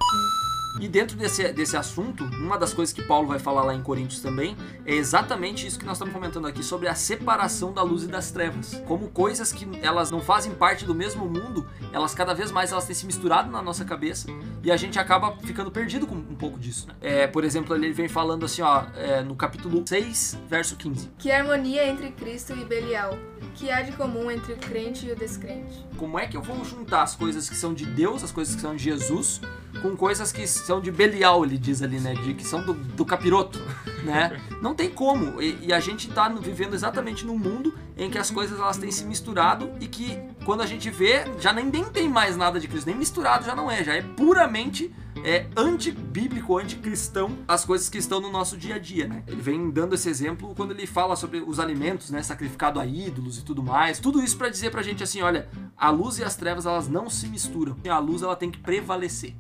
E dentro desse, desse assunto, uma das coisas que Paulo vai falar lá em Coríntios também é exatamente isso que nós estamos comentando aqui sobre a separação da luz e das trevas. Como coisas que elas não fazem parte do mesmo mundo, elas cada vez mais elas têm se misturado na nossa cabeça e a gente acaba ficando perdido com um pouco disso. Né? É, por exemplo, ele vem falando assim, ó, é, no capítulo 6, verso 15. Que harmonia entre Cristo e Belial? Que há de comum entre o crente e o descrente? Como é que eu vou juntar as coisas que são de Deus, as coisas que são de Jesus, com coisas que são de Belial, ele diz ali, né? De, que são do, do capiroto, né? Não tem como. E, e a gente tá no- vivendo exatamente num mundo em que as coisas elas têm se misturado e que quando a gente vê, já nem, nem tem mais nada de Cristo, nem misturado já não é, já é puramente é, antibíblico, anticristão as coisas que estão no nosso dia a dia, né? Ele vem dando esse exemplo quando ele fala sobre os alimentos, né? Sacrificado a ídolos e tudo mais. Tudo isso pra dizer pra gente assim, olha, a luz e as trevas elas não se misturam. A luz ela tem que prevalecer.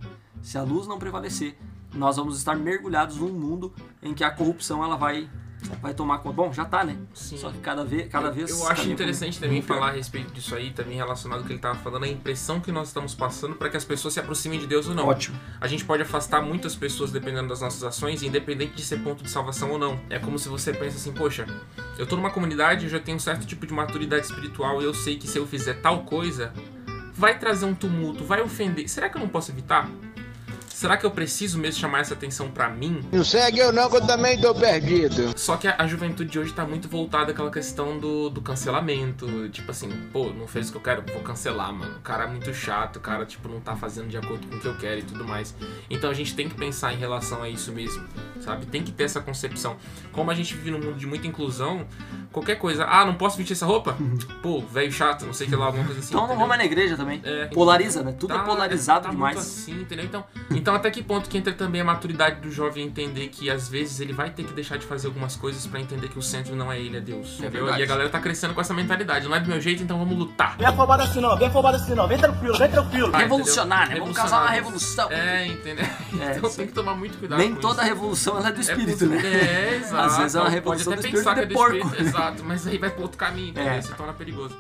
Se a luz não prevalecer, nós vamos estar mergulhados num mundo em que a corrupção ela vai vai tomar conta. Bom, já tá, né? Só que cada vez cada vez Eu acho interessante também pior. falar a respeito disso aí, também relacionado ao que ele estava falando, a impressão que nós estamos passando para que as pessoas se aproximem de Deus ou não. Ótimo. A gente pode afastar muitas pessoas dependendo das nossas ações, independente de ser ponto de salvação ou não. É como se você pensa assim, poxa, eu tô numa comunidade, eu já tenho um certo tipo de maturidade espiritual e eu sei que se eu fizer tal coisa, vai trazer um tumulto, vai ofender. Será que eu não posso evitar? Será que eu preciso mesmo chamar essa atenção pra mim? Não segue eu não, que eu também tô perdido. Só que a, a juventude de hoje tá muito voltada àquela questão do, do cancelamento. Tipo assim, pô, não fez o que eu quero, vou cancelar, mano. O cara é muito chato, o cara, tipo, não tá fazendo de acordo com o que eu quero e tudo mais. Então a gente tem que pensar em relação a isso mesmo, sabe? Tem que ter essa concepção. Como a gente vive num mundo de muita inclusão, qualquer coisa, ah, não posso vestir essa roupa? Pô, velho chato, não sei o que lá, alguma coisa assim. Então não entendeu? vou mais na igreja também. É. Polariza, né? Tudo é Tá, polarizado tá demais. Muito assim, entendeu? Então, então até que ponto que entra também a maturidade do jovem entender que às vezes ele vai ter que deixar de fazer algumas coisas pra entender que o centro não é ele, é Deus. entendeu? verdade. E a galera tá crescendo com essa mentalidade. Não é do meu jeito, então vamos lutar. Vem afobado assim não, vem afobado assim não, vem tranquilo, vem tranquilo. Ah, Revolucionar, entendeu? né? Vamos causar uma revolução. É, entendeu? É, então tem que tomar muito cuidado. Nem com toda isso. revolução ela é do espírito, É, né? É, exato. Às vezes é uma Pode revolução até do pensar espírito que é de do porco. espírito, exato, mas aí vai pro outro caminho, entendeu? É. Se torna perigoso.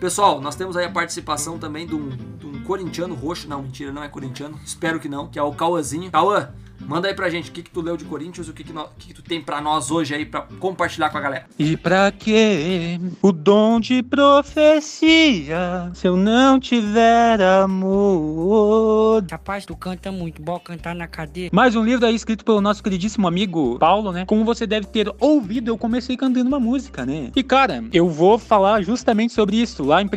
Pessoal, nós temos aí a participação também de um, de um corintiano roxo. Não, mentira, não é corintiano. Espero que não, que é o Cauãzinho. Cauã, manda aí pra gente o que, que tu leu de Corinthians e o que, que, no- que, que tu tem pra nós hoje aí pra compartilhar com a galera. E pra que o dom de profecia se eu não tiver amor? Rapaz, tu canta muito, bom cantar na cadeira. Mais um livro aí escrito pelo nosso queridíssimo amigo Paulo, né? Como você deve ter ouvido, eu comecei cantando uma música, né? E cara, eu vou falar justamente sobre isso. Lá em 1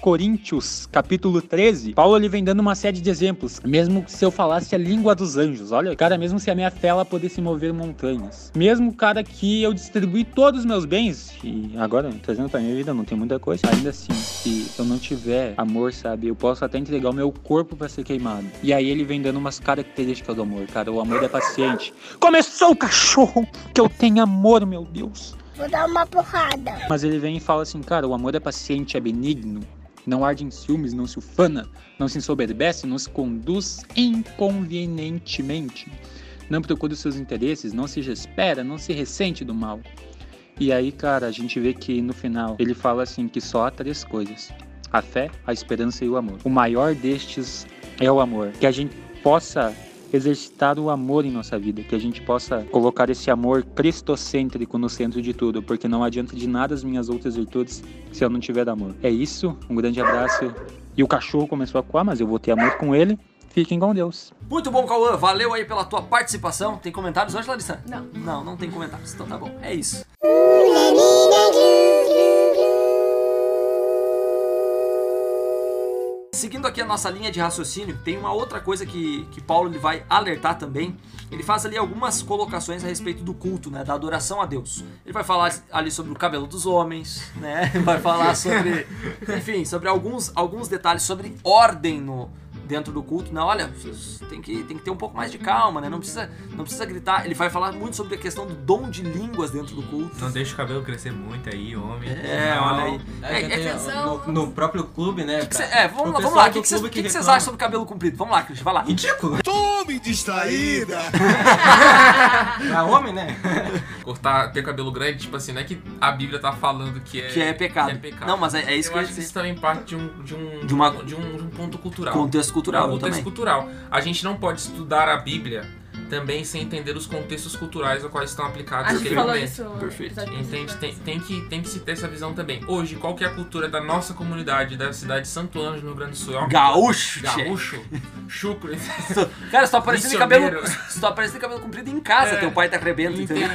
Coríntios, capítulo 13, Paulo ele vem dando uma série de exemplos. Mesmo se eu falasse a língua dos anjos, olha, cara, mesmo se a minha fé ela pudesse mover montanhas. Mesmo, cara, que eu distribuí todos os meus bens, e agora, trazendo pra minha vida, não tem muita coisa. Ainda assim, se eu não tiver amor, sabe, eu posso até entregar o meu corpo pra ser queimado. E aí ele vem dando umas características do amor, cara. O amor é paciente. Começou o cachorro! Que eu tenho amor, meu Deus! Vou dar uma porrada. Mas ele vem e fala assim, cara, o amor é paciente, é benigno, não arde em ciúmes, não se ufana, não se ensoberbece, não se conduz inconvenientemente, não procura os seus interesses, não se espera, não se ressente do mal. E aí, cara, a gente vê que no final ele fala assim que só há três coisas: a fé, a esperança e o amor. O maior destes é o amor. Que a gente possa exercitar o amor em nossa vida, que a gente possa colocar esse amor cristocêntrico no centro de tudo, porque não adianta de nada as minhas outras virtudes se eu não tiver amor. É isso, um grande abraço. E o cachorro começou a coar, mas eu vou ter amor com ele. Fiquem com Deus. Muito bom, Cauã. Valeu aí pela tua participação. Tem comentários hoje, Larissa? Não. Não, não tem comentários. Então tá bom. É isso. Seguindo aqui a nossa linha de raciocínio, tem uma outra coisa que, que Paulo ele vai alertar também. Ele faz ali algumas colocações a respeito do culto, né, da adoração a Deus. Ele vai falar ali sobre o cabelo dos homens, né? Vai falar sobre, enfim, sobre alguns, alguns detalhes sobre ordem no dentro do culto, né? Olha, tem que, tem que ter um pouco mais de calma, né? Não precisa, não precisa gritar. Ele vai falar muito sobre a questão do dom de línguas dentro do culto. Não deixa o cabelo crescer muito aí, homem. É, Não. olha aí. É, É, é no, no próprio clube, né? que cê- pra- é, vamos lá, vamos lá. O que, que, vocês, que, que reclama. acham sobre cabelo comprido? Vamos lá, Christian, vai lá. Ridículo. Tome distraída! Pra homem, né? Cortar, ter cabelo grande, tipo assim, não é que a Bíblia tá falando que é, Que é pecado. que é pecado. Não, mas é- é isso eu que eu acho que isso também parte de um, de um, De uma- de um, de um ponto cultural. Contexto cultural, contexto também. cultural. A gente não pode estudar a Bíblia também sem entender os contextos culturais aos quais estão aplicados A gente naquele falou momento. isso Perfeito. Entende? Tem, tem, que, tem que se ter essa visão também. Hoje, qual que é a cultura da nossa comunidade, da cidade de Santo Anjo, no Rio Grande do Sul? É uma Gaúcho, Gaúcho. Chucro. Cara, aparecer de Missioneiro. cabelo, aparecer de cabelo comprido em casa, É. teu pai tá rebento, entendeu?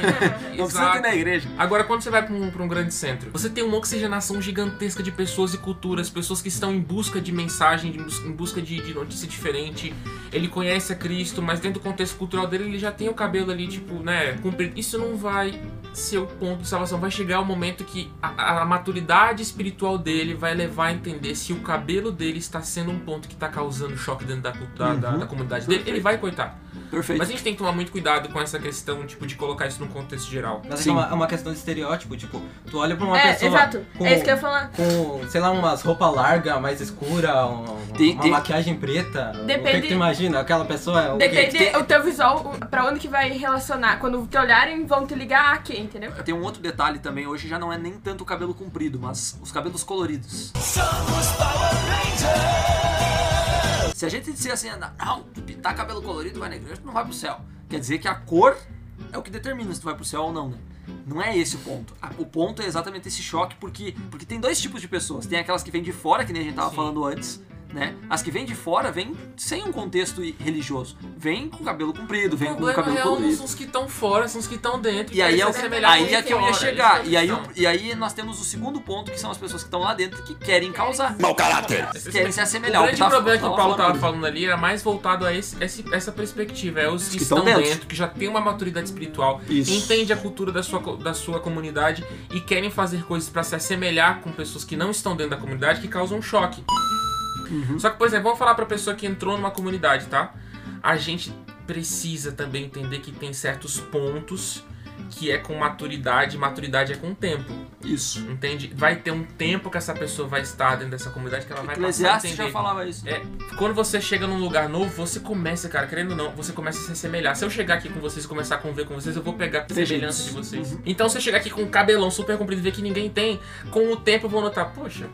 Não precisa ter na igreja. Agora, quando você vai pra um, pra um grande centro, você tem uma oxigenação gigantesca de pessoas e culturas, pessoas que estão em busca de mensagem, em busca de, de notícia diferente. Ele conhece a Cristo, mas dentro do contexto cultural dele, ele já tem o cabelo ali, tipo, né, comprido. Isso não vai ser o ponto de salvação. Vai chegar o momento que a, a- maturidade espiritual dele vai levar a entender se o cabelo dele está sendo um ponto que está causando choque dentro da, da, da- Uhum. da comunidade dele. Ele vai cortar. Perfeito. Mas a gente tem que tomar muito cuidado com essa questão, tipo, de colocar isso num contexto geral. Mas é que é uma, é uma questão de estereótipo, tipo, tu olha pra uma É, pessoa. exato. Com, É isso que eu ia falar. Com, sei lá, umas roupas largas, mais escura, um- Tem- uma tem- maquiagem preta. O que, Depende- que tu imagina? Aquela pessoa é o quê? Depende o teu visual, pra onde que vai relacionar. Quando te olharem, vão te ligar a quem, entendeu? Tem um outro detalhe também, hoje já não é nem tanto o cabelo comprido, mas os cabelos coloridos. Se a gente disser assim, não, tu pintar cabelo colorido vai na igreja, tu não vai pro céu. Quer dizer que a cor é o que determina se tu vai pro céu ou não, né? Não é esse o ponto. O ponto é exatamente esse choque, porque, porque tem dois tipos de pessoas. Tem aquelas que vêm de fora, que nem a gente tava falando antes, né? As que vêm de fora vêm sem um contexto religioso. Vem com cabelo comprido, vem O com problema cabelo real não colorido. são os que estão fora, são os que estão dentro. E aí, é, o aí é que eu ia chegar. é E aí, o- e aí nós temos o segundo ponto, que são as pessoas que estão lá dentro que querem causar. Mau caráter. Que querem se assemelhar. O grande tá- problema que o Paulo falando tava ali. falando ali era mais voltado a esse- esse- essa perspectiva. É os que, que estão estão dentro. dentro. que já têm uma maturidade espiritual, Isso. entende a cultura da sua, da sua comunidade e querem fazer coisas pra se assemelhar com pessoas que não estão dentro da comunidade que causam um choque. Uhum. Só que, por exemplo, vamos falar pra pessoa que entrou numa comunidade, tá? A gente precisa também entender que tem certos pontos que é com maturidade, maturidade é com tempo. Isso. Entende? Vai ter um tempo que essa pessoa vai estar dentro dessa comunidade que ela vai passar a entender. já falava isso. É, quando você chega num lugar novo, você começa, cara, querendo ou não, você começa a se assemelhar. Se eu chegar aqui com vocês e começar a conviver com vocês, eu vou pegar a semelhança de vocês. Uhum. Então, se eu chegar aqui com um cabelão super comprido e ver que ninguém tem, com o tempo eu vou notar, poxa,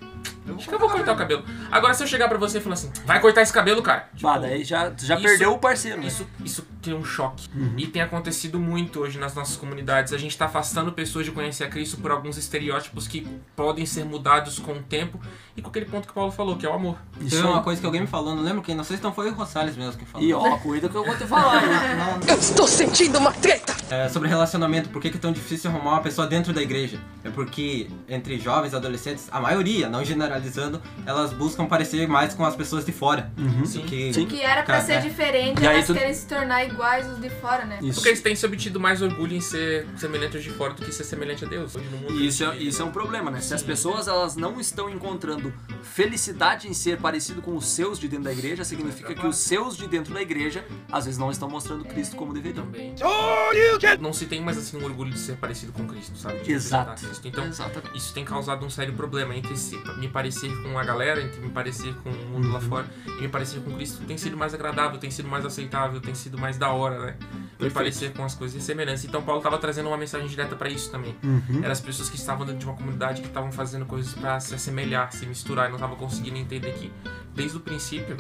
acho que eu vou cortar o cabelo. Agora, se eu chegar pra você e falar assim, vai cortar esse cabelo, cara. Tipo, Ah, daí já, tu já isso- perdeu o parceiro, né? Isso, isso tem um choque. Uhum. E tem acontecido muito hoje nas nossas comunidades. A gente tá afastando pessoas de conhecer a Cristo por alguns estereótipos que podem ser mudados com o tempo e com aquele ponto que o Paulo falou, que é o amor. Teve uma coisa que alguém me falou, não lembro quem, não sei se não foi o Rosales mesmo que falou. E ó, cuida que eu vou te falar. hein? Eu estou sentindo uma treta! É, sobre relacionamento, por que que é tão difícil arrumar uma pessoa dentro da igreja? É porque entre jovens e adolescentes, a maioria, não generalizando, elas buscam parecer mais com as pessoas de fora. Uhum. Do que, Que era pra Cara, ser é. diferente, E elas tu- querem se tornar iguais os de fora, né? Porque eles têm se obtido mais orgulho em ser semelhante aos de fora do que ser semelhante a Deus. Hoje no mundo E isso é, isso é um problema, né? Se as pessoas elas não estão encontrando felicidade em ser parecido com os seus de dentro da igreja, significa que os seus de dentro da igreja às vezes não estão mostrando Cristo como deveriam. Também. não se tem mais assim um orgulho de ser parecido com Cristo, sabe? De Exato. Cristo. Então, Exatamente. isso tem causado um sério problema entre se, me parecer com a galera, entre me parecer com o mundo lá fora e me parecer com Cristo. Tem sido mais agradável, tem sido mais aceitável, tem sido mais da hora, né? Me parecer com as coisas semelhantes. Então, Paulo estava trazendo uma mensagem direta para isso também. Uhum. Eram as pessoas que estavam dentro de uma comunidade que estavam fazendo coisas para se assemelhar, se misturar e não estavam conseguindo entender que, desde o princípio,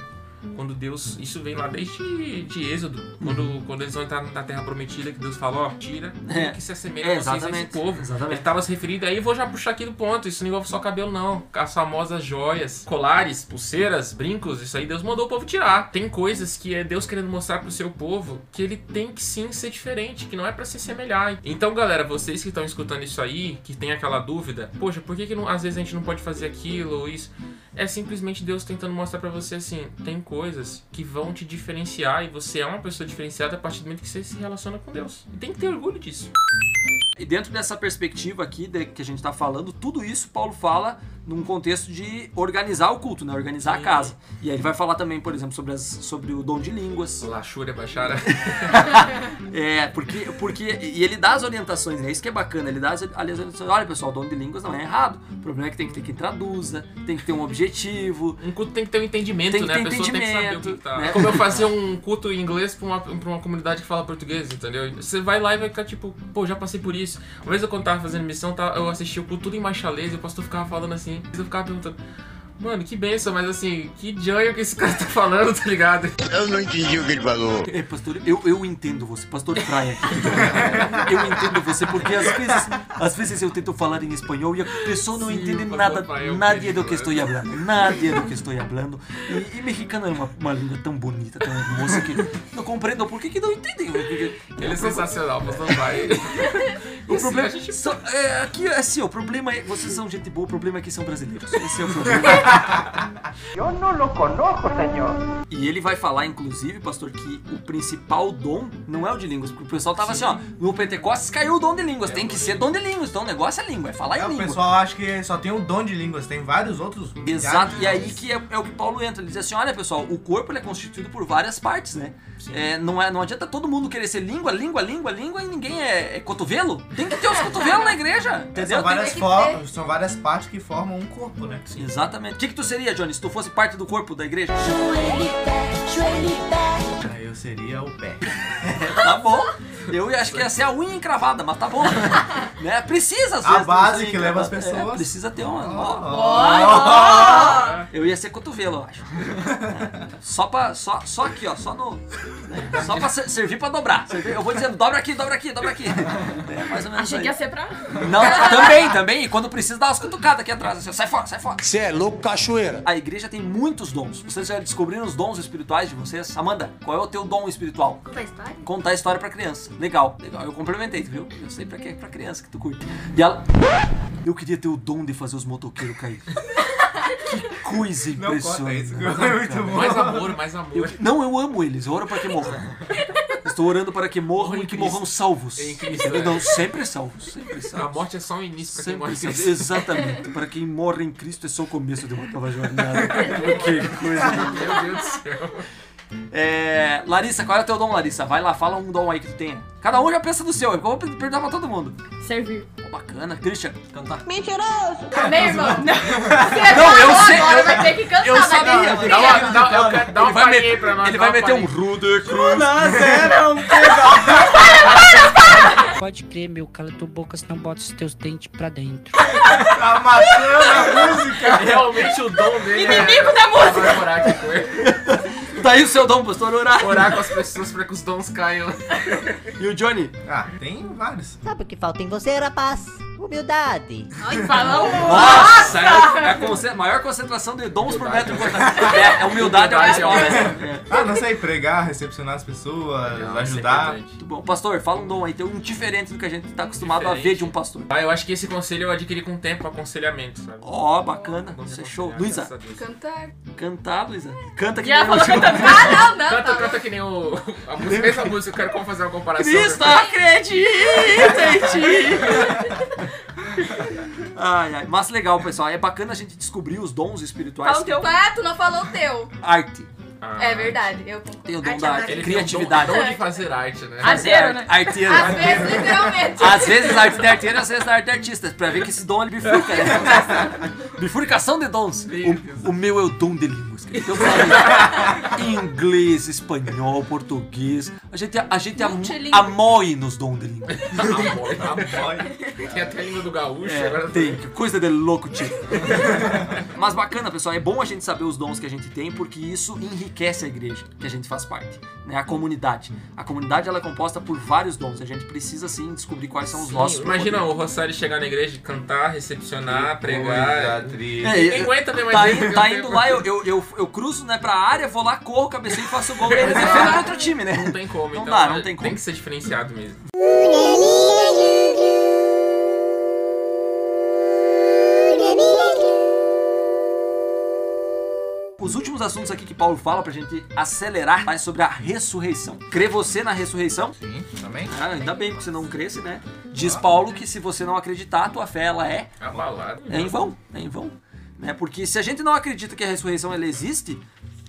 quando Deus. Isso vem lá desde de Êxodo. Quando, quando eles vão entrar na Terra Prometida, que Deus falou, ó, tira É. que se assemelha É, a vocês a esse povo. exatamente. Ele estava se referindo, aí eu vou já puxar aqui do ponto. Isso não envolve só cabelo, não. As famosas joias, colares, pulseiras, brincos, isso aí Deus mandou o povo tirar. Tem coisas que é Deus querendo mostrar pro seu povo que ele tem que sim ser diferente, que não é para se semelhar. Então, galera, vocês que estão escutando isso aí, que tem aquela dúvida, poxa, por que, que não- às vezes a gente não pode fazer aquilo ou isso? É simplesmente Deus tentando mostrar pra você assim, tem coisas que vão te diferenciar e você é uma pessoa diferenciada a partir do momento que você se relaciona com Deus. E tem que ter orgulho disso. E dentro dessa perspectiva aqui de- que a gente tá falando, tudo isso Paulo fala num contexto de organizar o culto, né? Organizar a casa. E aí ele vai falar também, por exemplo, sobre, as, sobre o dom de línguas. Lachúria, baixara. É, porque, porque. E ele dá as orientações, né? Isso que é bacana. Ele dá as, ali as orientações. Olha, pessoal, o dom de línguas não é errado. O problema é que tem que ter quem traduza, tem que ter um objetivo. Um culto tem que ter um entendimento, Tem que né? ter a pessoa tem que saber o que entendimento, que tá. né? É como eu fazer um culto em inglês pra uma, pra uma comunidade que fala português, entendeu? Você vai lá e vai ficar tipo, pô, já passei por isso. Uma vez eu quando tava fazendo missão, tá, eu assisti o culto tudo em marchalês e o pastor ficava falando assim. Eu ficava perguntando. Mano, que benção, mas assim, que janho que esse cara tá falando, tá ligado? Eu não entendi o que ele falou. É, pastor, eu, eu entendo você, pastor Praia. aqui. Eu entendo você, porque às vezes, às vezes eu tento falar em espanhol e a pessoa não Sim, entende nada, Praia é nada querido, do que né? estou falando, nada do que estou falando. E, e mexicano é uma, uma língua tão bonita, tão hermosa que não compreendo por que, que não entendem. Porque- Ele é sensacional, pastor vai. O problema são- é, aqui é assim, o problema é vocês são gente boa, o problema é que são brasileiros. Esse é o problema. Yo no lo conozco, señor. E ele vai falar, inclusive, pastor, que o principal dom não é o de línguas. Porque o pessoal tava assim, ó, no Pentecostes caiu o dom de línguas. tem que ser dom de línguas. Então o negócio é língua, é falar É, em o língua. pessoal acha que só tem um dom de línguas, tem vários outros. Exato, e aí que é, é o que Paulo entra. Ele diz assim: olha pessoal, o corpo ele é constituído por várias partes, né? É, não, é, não adianta todo mundo querer ser língua, língua, língua, língua e ninguém é, é cotovelo. Tem que ter os cotovelos na igreja, entendeu? São várias, Tem que formas, são várias partes que formam um corpo, né? Exatamente. O que, que tu seria, Johnny, se tu fosse parte do corpo da igreja? Aí eu seria o pé. tá bom. Eu acho que ia ser a unha encravada, mas tá bom. né? Precisa, às A vezes. base unha que leva as encravada. pessoas. É, precisa ter uma. Ó. Eu ia ser cotovelo, eu acho. Só pra. Só, só aqui, ó. Só no. né? Só pra ser- servir pra dobrar. Eu vou dizendo, dobra aqui, dobra aqui, dobra aqui. É mais ou menos Achei aí. que ia ser pra. Não, também, também. E quando precisa, dá umas cutucadas aqui atrás. Assim, sai fora, sai fora. Você é louco, cachoeira. A igreja tem muitos dons. Vocês já descobriram os dons espirituais de vocês? Amanda, qual é o teu dom espiritual? Conta a história? Contar a história pra criança. Legal, legal. Eu complementei, viu? Eu sei pra que é pra criança que tu curte. E ela. Eu queria ter o dom de fazer os motoqueiros cair. Que coisa Não conta impressionante. isso, é muito bom. Mais amor, mais amor. Eu- não, eu amo eles. Eu oro para que morram. Estou orando para que morram e que morram salvos. Em Cristo, né? Não, sempre salvos. Sempre A salvos. morte é só um início pra quem morre Sempre salvos. Cristo. Exatamente. Para quem morre em Cristo é só o começo de uma nova jornada. que coisa. Meu Deus do céu. É, Larissa, qual é o teu dom, Larissa? Vai lá, fala um dom aí que tu tenha. Cada um já pensa no seu. Eu vou perguntar pra todo mundo. Servir. Pô, bacana. Christian, cantar. Mentiroso! Meu irmão, não. Não, eu sei. Agora eu, vai ter que cantar, eu sabia. Dá uma, dá, eu quero- dá Ele vai meter- aí pra nós. Ele vai meter um. Ruder Cruz. Pode crer, meu, cala tua boca, senão bota os teus dentes pra dentro. Tá matando a música. Realmente o dom dele é... Inimigo da música. Vai orar aqui com Tá aí o seu dom, pastor, orar. Orar com as pessoas pra que os dons caiam. E o Johnny? Ah, tem vários. Sabe o que falta em você, rapaz? Humildade. Ai, falou. Nossa, é a, é conce- maior concentração de dons por metro quadrado. É, é humildade, é o Humildade é o principal. mesmo. É. Ah, não sei, pregar, recepcionar as pessoas, isso é ajudar. Muito bom. Pastor, fala um dom aí, tem um diferente do que a gente tá acostumado a Diferente. ver de um pastor. Ah, eu acho que esse conselho eu adquiri com o tempo, aconselhamento, sabe? Ó, bacana. Isso é show. Luísa, graças a Deus. Cantar. cantar, Luísa. Canta que Já nem falou cantando. Ah, não, não. Canta, tá canta que nem o. A música, mesma música, eu quero como fazer uma comparação. Cristo acredita em ti. Ai, ai. Mas legal, pessoal. É bacana a gente descobrir os dons espirituais. Fala o teu. Ah, tu não falou o teu. Arte. É verdade, eu concordo. Tem o dom Arte da é arte. Ele tem o criatividade. dom, dom de fazer arte, né? Arteiro, né? Arteiro. Às vezes, literalmente. Às vezes a arte é arteiro, às vezes a arte é artista. Pra ver que esse dom ele bifurca, né? Bifurcação de dons. O, o meu é o dom de línguas. cara. Então, inglês, espanhol, português. A gente, a gente am, amoe nos dons de língua. Tem até a língua do gaúcho. É, agora tem, que coisa de louco, tio. Mas bacana, pessoal, é bom a gente saber os dons que a gente tem, porque isso enriquece a igreja que a gente faz parte, né? A comunidade. A comunidade ela é composta por vários dons, a gente precisa sim descobrir quais são os Sim, nossos. Imagina poder- o Rosário chegar na igreja, cantar, recepcionar, pregar. É, Ninguém eu- aguenta ver mais tá, indo, tá indo lá, eu, eu, eu, eu cruzo né, pra área, vou lá, corro, cabeceio e faço o gol e eles defendem outro time, né? Não tem como, Não então dá, não é- tem como. que ser diferenciado mesmo. Os últimos assuntos aqui que Paulo fala pra gente acelerar é sobre a ressurreição. Crê você na ressurreição? Sim, também. Ah, ainda bem que você não cresce, né? Diz Paulo que se você não acreditar, a tua fé ela é Abalado. É em vão, é em vão. Né? Porque se a gente não acredita que a ressurreição ela existe,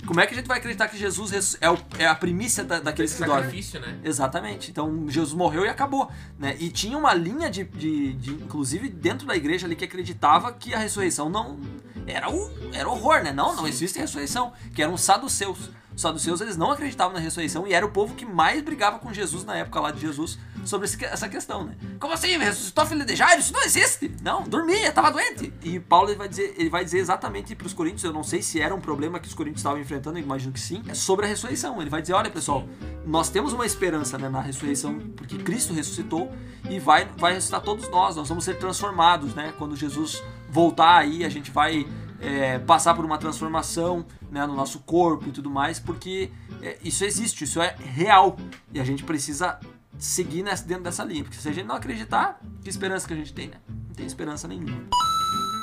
como é que a gente vai acreditar que Jesus é, o- é a primícia da- daqueles que dormem? Sacrifício, né? Exatamente. Então Jesus morreu e acabou. Né? E tinha uma linha de, de, de- inclusive dentro da igreja ali, que acreditava que a ressurreição não. Era, o, era horror, né? Não, não existe ressurreição. Que eram os saduceus. Os saduceus eles não acreditavam na ressurreição e era o povo que mais brigava com Jesus na época lá de Jesus sobre essa questão, né? Como assim? Ressuscitou filho de Jairo? Isso não existe! Não, dormia, estava doente. E Paulo ele vai dizer, ele vai dizer exatamente para os coríntios, eu não sei se era um problema que os coríntios estavam enfrentando, eu imagino que sim, é sobre a ressurreição. Ele vai dizer, olha pessoal, nós temos uma esperança né, na ressurreição, porque Cristo ressuscitou e vai, vai ressuscitar todos nós, nós vamos ser transformados, né? Quando Jesus voltar aí, a gente vai é, passar por uma transformação né, no nosso corpo e tudo mais, porque é, isso existe, isso é real. E a gente precisa seguir nessa, dentro dessa linha. Porque se a gente não acreditar, que esperança que a gente tem, né? Não tem esperança nenhuma.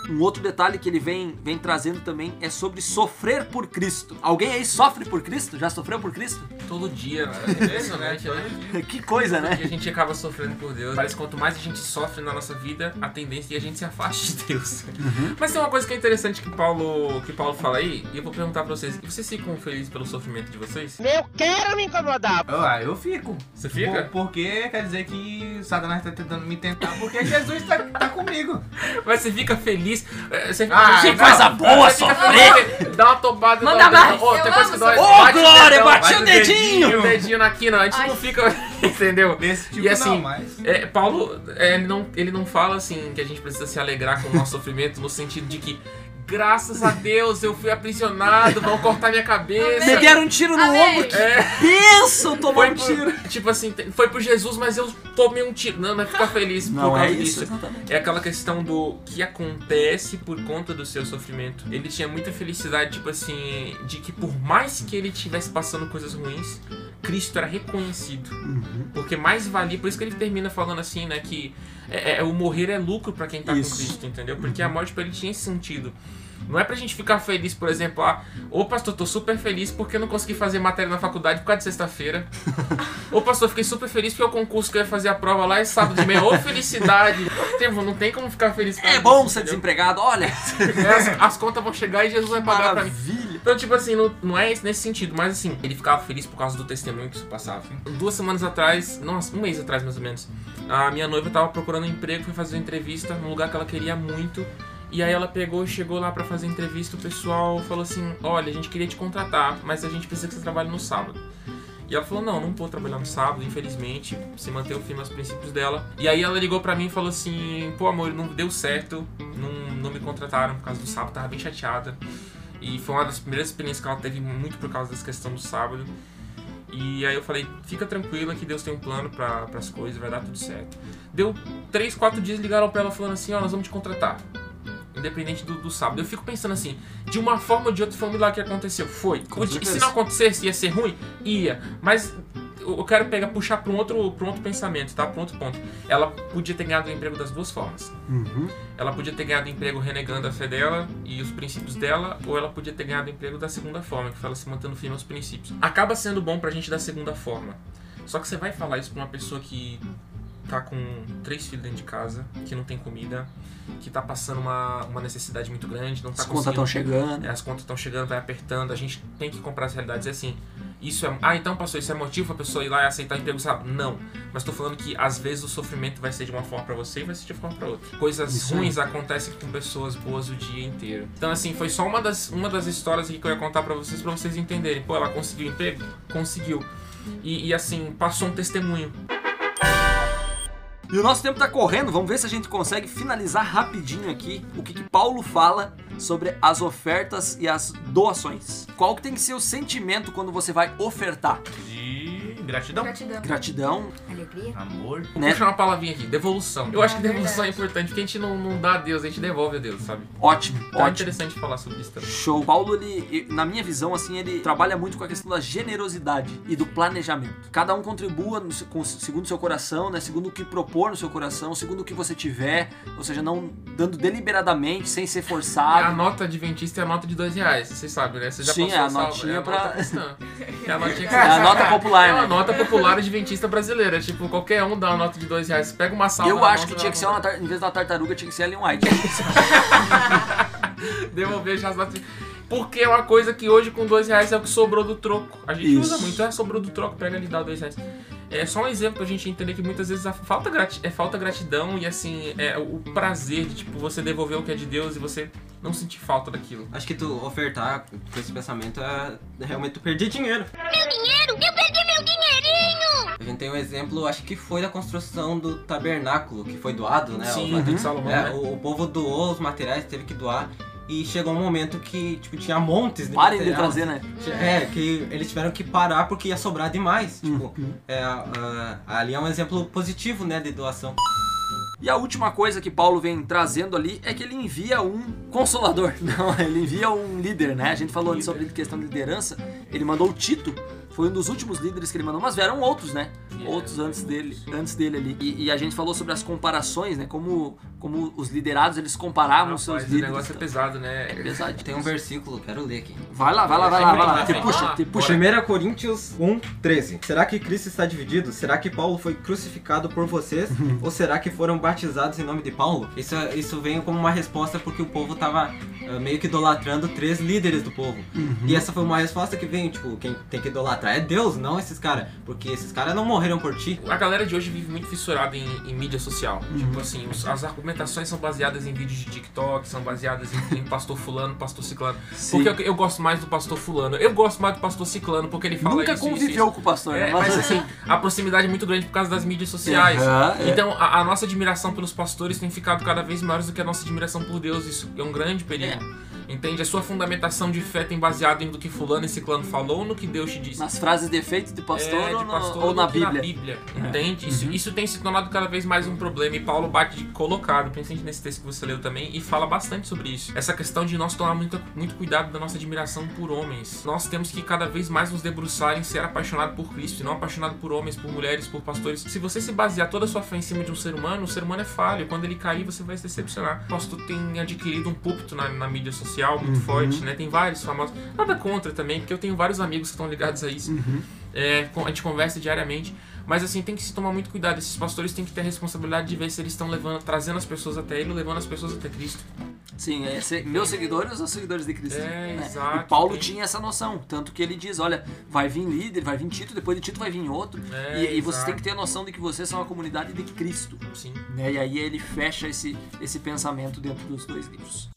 Um outro detalhe que ele vem, vem trazendo também é sobre sofrer por Cristo. Alguém aí sofre por Cristo? Já sofreu por Cristo? Todo dia, né? É impressionante, né? que coisa, né? Porque a gente acaba sofrendo por Deus. Parece que quanto mais a gente sofre na nossa vida, a tendência é que a gente se afaste de Deus. Uhum. Mas tem uma coisa que é interessante que Paulo, que Paulo fala aí, e eu vou perguntar pra vocês. Vocês ficam felizes pelo sofrimento de vocês? Eu quero me incomodar. Ah, eu fico. Você fica? Por- porque quer dizer que Satanás tá tentando me tentar porque Jesus tá, tá comigo. Mas você fica feliz. É, Você fica Ah, não. coisa boa sofrer. Dá uma tobada Manda dói o mais. coisa que Ô, o Glória, dedão, bati o dedinho. O dedinho na quina. A gente Ai. não fica. Entendeu? Desse tipo e assim, não, mas... é, Paulo, é, ele, não, ele não fala assim que a gente precisa se alegrar com o nosso sofrimento no sentido de que. Graças a Deus eu fui aprisionado, vão cortar minha cabeça. Me deram um tiro no Amém. ombro. Que É. benção tomar um por, tiro. tipo assim, foi por Jesus, mas eu tomei um tiro. Não, não é ficar feliz por Não causa é isso, disso. exatamente. É aquela questão do que acontece por conta do seu sofrimento. Ele tinha muita felicidade, tipo assim, de que por mais que ele estivesse passando coisas ruins, Cristo era reconhecido. Uhum. Porque mais valia, por isso que ele termina falando assim, né, que é, é- o morrer é lucro pra quem tá Isso. com Cristo, entendeu? Porque a morte pra ele tinha esse sentido. Não é pra gente ficar feliz, por exemplo, ah, ô pastor, tô super feliz porque eu não consegui fazer matéria na faculdade por causa de sexta-feira. ô pastor, fiquei super feliz porque o concurso que eu ia fazer a prova lá é sábado de manhã. Ô felicidade! Não tem como ficar feliz É bom disso, ser entendeu? desempregado, olha. É, as, as contas vão chegar e Jesus vai pagar pra mim. Então, tipo assim, não, não é nesse sentido, mas assim, ele ficava feliz por causa do testemunho que isso passava. Duas semanas atrás, nossa, um mês atrás mais ou menos, a minha noiva tava procurando um emprego, foi fazer uma entrevista num lugar que ela queria muito. E aí ela pegou, chegou lá pra fazer entrevista, o pessoal falou assim, olha, a gente queria te contratar, mas a gente precisa que você trabalhe no sábado. E ela falou, não, não vou trabalhar no sábado, infelizmente, se manter o firme aos princípios dela. E aí ela ligou pra mim e falou assim, pô amor, não deu certo, não, não me contrataram por causa do sábado, tava bem chateada. E foi uma das primeiras experiências que ela teve muito por causa dessa questão do sábado. E aí eu falei, fica tranquila que Deus tem um plano para as coisas, vai dar tudo certo. Deu três, quatro dias, ligaram pra ela falando assim, ó, nós vamos te contratar. Independente do, do sábado. Eu fico pensando assim, de uma forma ou de outra foi um milagre que aconteceu. Foi. E se não acontecesse, ia ser ruim? Ia. Mas eu quero pegar, puxar para um outro, pra um outro pensamento, tá? Para um outro ponto. Ela podia ter ganhado o emprego das duas formas. Uhum. Ela podia ter ganhado emprego renegando a fé dela e os princípios dela, ou ela podia ter ganhado emprego da segunda forma, que foi ela se mantendo firme aos princípios. Acaba sendo bom pra gente da segunda forma. Só que você vai falar isso pra uma pessoa que tá com três filhos dentro de casa, que não tem comida, que tá passando uma, uma necessidade muito grande, não tá As contas conseguindo- tão chegando. É, as contas estão chegando, vai apertando, a gente tem que comprar as realidades. É assim, isso é. Ah, então, pastor, isso é motivo pra pessoa ir lá e aceitar emprego, sabe? Não. Mas tô falando que às vezes o sofrimento vai ser de uma forma pra você e vai ser de uma forma pra outra. Coisas Isso ruins acontecem com pessoas boas o dia inteiro. Então, assim, foi só uma das, uma das histórias aqui que eu ia contar pra vocês, pra vocês entenderem. Pô, ela conseguiu emprego? Conseguiu. E, e, assim, passou um testemunho. E o nosso tempo tá correndo, vamos ver se a gente consegue finalizar rapidinho aqui o que, que Paulo fala sobre as ofertas e as doações. Qual que tem que ser o sentimento quando você vai ofertar? Gratidão. Gratidão. Gratidão, Alegria. Amor. Vou Né? puxar uma palavrinha aqui, devolução. Eu acho que É devolução é importante, porque a gente não, não dá a Deus, a gente devolve a Deus, sabe? ótimo, Então é ótimo. interessante falar sobre isso também. Show. Paulo, ele, na minha visão, assim, ele trabalha muito com a questão da generosidade e do planejamento. Cada um contribua no com- segundo o seu coração, né? Segundo o que propor no seu coração, segundo o que você tiver, ou seja, não dando deliberadamente, sem ser E a forçado. nota adventista é a nota de dois reais, vocês sabem, né? Você já Sim, passou é a essa aula, notinha é a pra-. É a notinha que É a nota popular, É uma né? Nota popular adventista brasileira. Tipo, qualquer um dá uma nota de dois reais. Você pega uma salva Eu acho que tinha que ser uma, em vez da tartaruga, tinha que ser a Ellen White. Devolver já as notas. Porque é uma coisa que hoje com dois reais é o que sobrou do troco. A gente Isso. usa muito, é sobrou do troco, pega e dá dois reais. É só um exemplo pra gente entender que muitas vezes a falta é falta gratidão e assim, é o prazer de tipo, você devolver o que é de Deus e você não sentir falta daquilo. Acho que tu ofertar com esse pensamento é realmente tu perder dinheiro. Meu dinheiro! Eu perdi meu dinheirinho! A gente tem um exemplo, acho que foi da construção do tabernáculo, que foi doado, né? Sim, O- Salomão, é, né? o, o povo doou os materiais, teve que doar. E chegou um momento que, tipo, tinha montes de Parem de trazer, né? É, que eles tiveram que parar porque ia sobrar demais. Tipo, Uhum. é, ah, ali é um exemplo positivo, né, de doação. E a última coisa que Paulo vem trazendo ali é que ele envia um consolador. Não, ele envia um líder, né? A gente falou antes sobre questão de liderança. Ele mandou o Tito, foi um dos últimos líderes que ele mandou, mas vieram outros, né? Outros antes dele, antes dele ali. E, e a gente falou sobre as comparações, né? Como, como os liderados eles comparavam os seus Rapaz, o líderes. negócio é pesado, né? É pesado. Tem um versículo, quero ler aqui. Vai lá, vai lá, vai lá, vai lá. Te puxa, te puxa. 1 Coríntios 1, 13. Será que Cristo está dividido? Será que Paulo foi crucificado por vocês? Ou será que foram batizados em nome de Paulo? Isso, isso veio como uma resposta porque o povo tava ah, meio que idolatrando três líderes do povo. E essa foi uma resposta que veio, tipo, quem tem que idolatrar é Deus, não esses caras. Porque esses caras não morreram por ti. A galera de hoje vive muito fissurada em, em mídia social. Uhum. Tipo assim, os- as argumentações são baseadas em vídeos de TikTok, são baseadas em, em pastor fulano, pastor ciclano. Sim. Porque eu, eu gosto mais do pastor fulano. Eu gosto mais do pastor ciclano porque ele fala Nunca isso, isso, conviveu isso. com o pastor, É, né? mas assim, a proximidade é muito grande por causa das mídias sociais. É. Então, a, a nossa admiração pelos pastores tem ficado cada vez maior do que a nossa admiração por Deus. Isso é um grande perigo. Entende? A sua fundamentação de fé tem baseado em do que fulano e ciclano falou ou no que Deus te disse. Nas frases de efeito de pastor, É, de ou, no- pastor ou na do que Bíblia. É. entende? Isso, isso tem se tornado cada vez mais um problema e Paulo bate de colocado, principalmente nesse texto que você leu também, e fala bastante sobre isso. Essa questão de nós tomar muito, muito cuidado da nossa admiração por homens. Nós temos que cada vez mais nos debruçar em ser apaixonado por Cristo e não apaixonado por homens, por mulheres, por pastores. Se você se basear toda a sua fé em cima de um ser humano, o ser humano é falho. Quando ele cair, você vai se decepcionar. O pastor tem adquirido um púlpito na, na mídia social muito Uhum. forte, né? Tem vários famosos. Nada contra também, porque eu tenho vários amigos que estão ligados a isso. Uhum. É, a gente conversa diariamente. Mas assim, tem que se tomar muito cuidado. Esses pastores têm que ter a responsabilidade de ver se eles estão levando, trazendo as pessoas até ele, levando as pessoas até Cristo. Sim, é, se- meus seguidores ou seguidores de Cristo. É, né? exato. E Paulo tinha essa noção. Tanto que ele diz: olha, vai vir líder, vai vir Tito, depois de Tito vai vir outro. É, e, e vocês têm que ter a noção de que vocês são a comunidade de Cristo. Sim. Né? E aí ele fecha esse, esse pensamento dentro dos dois livros.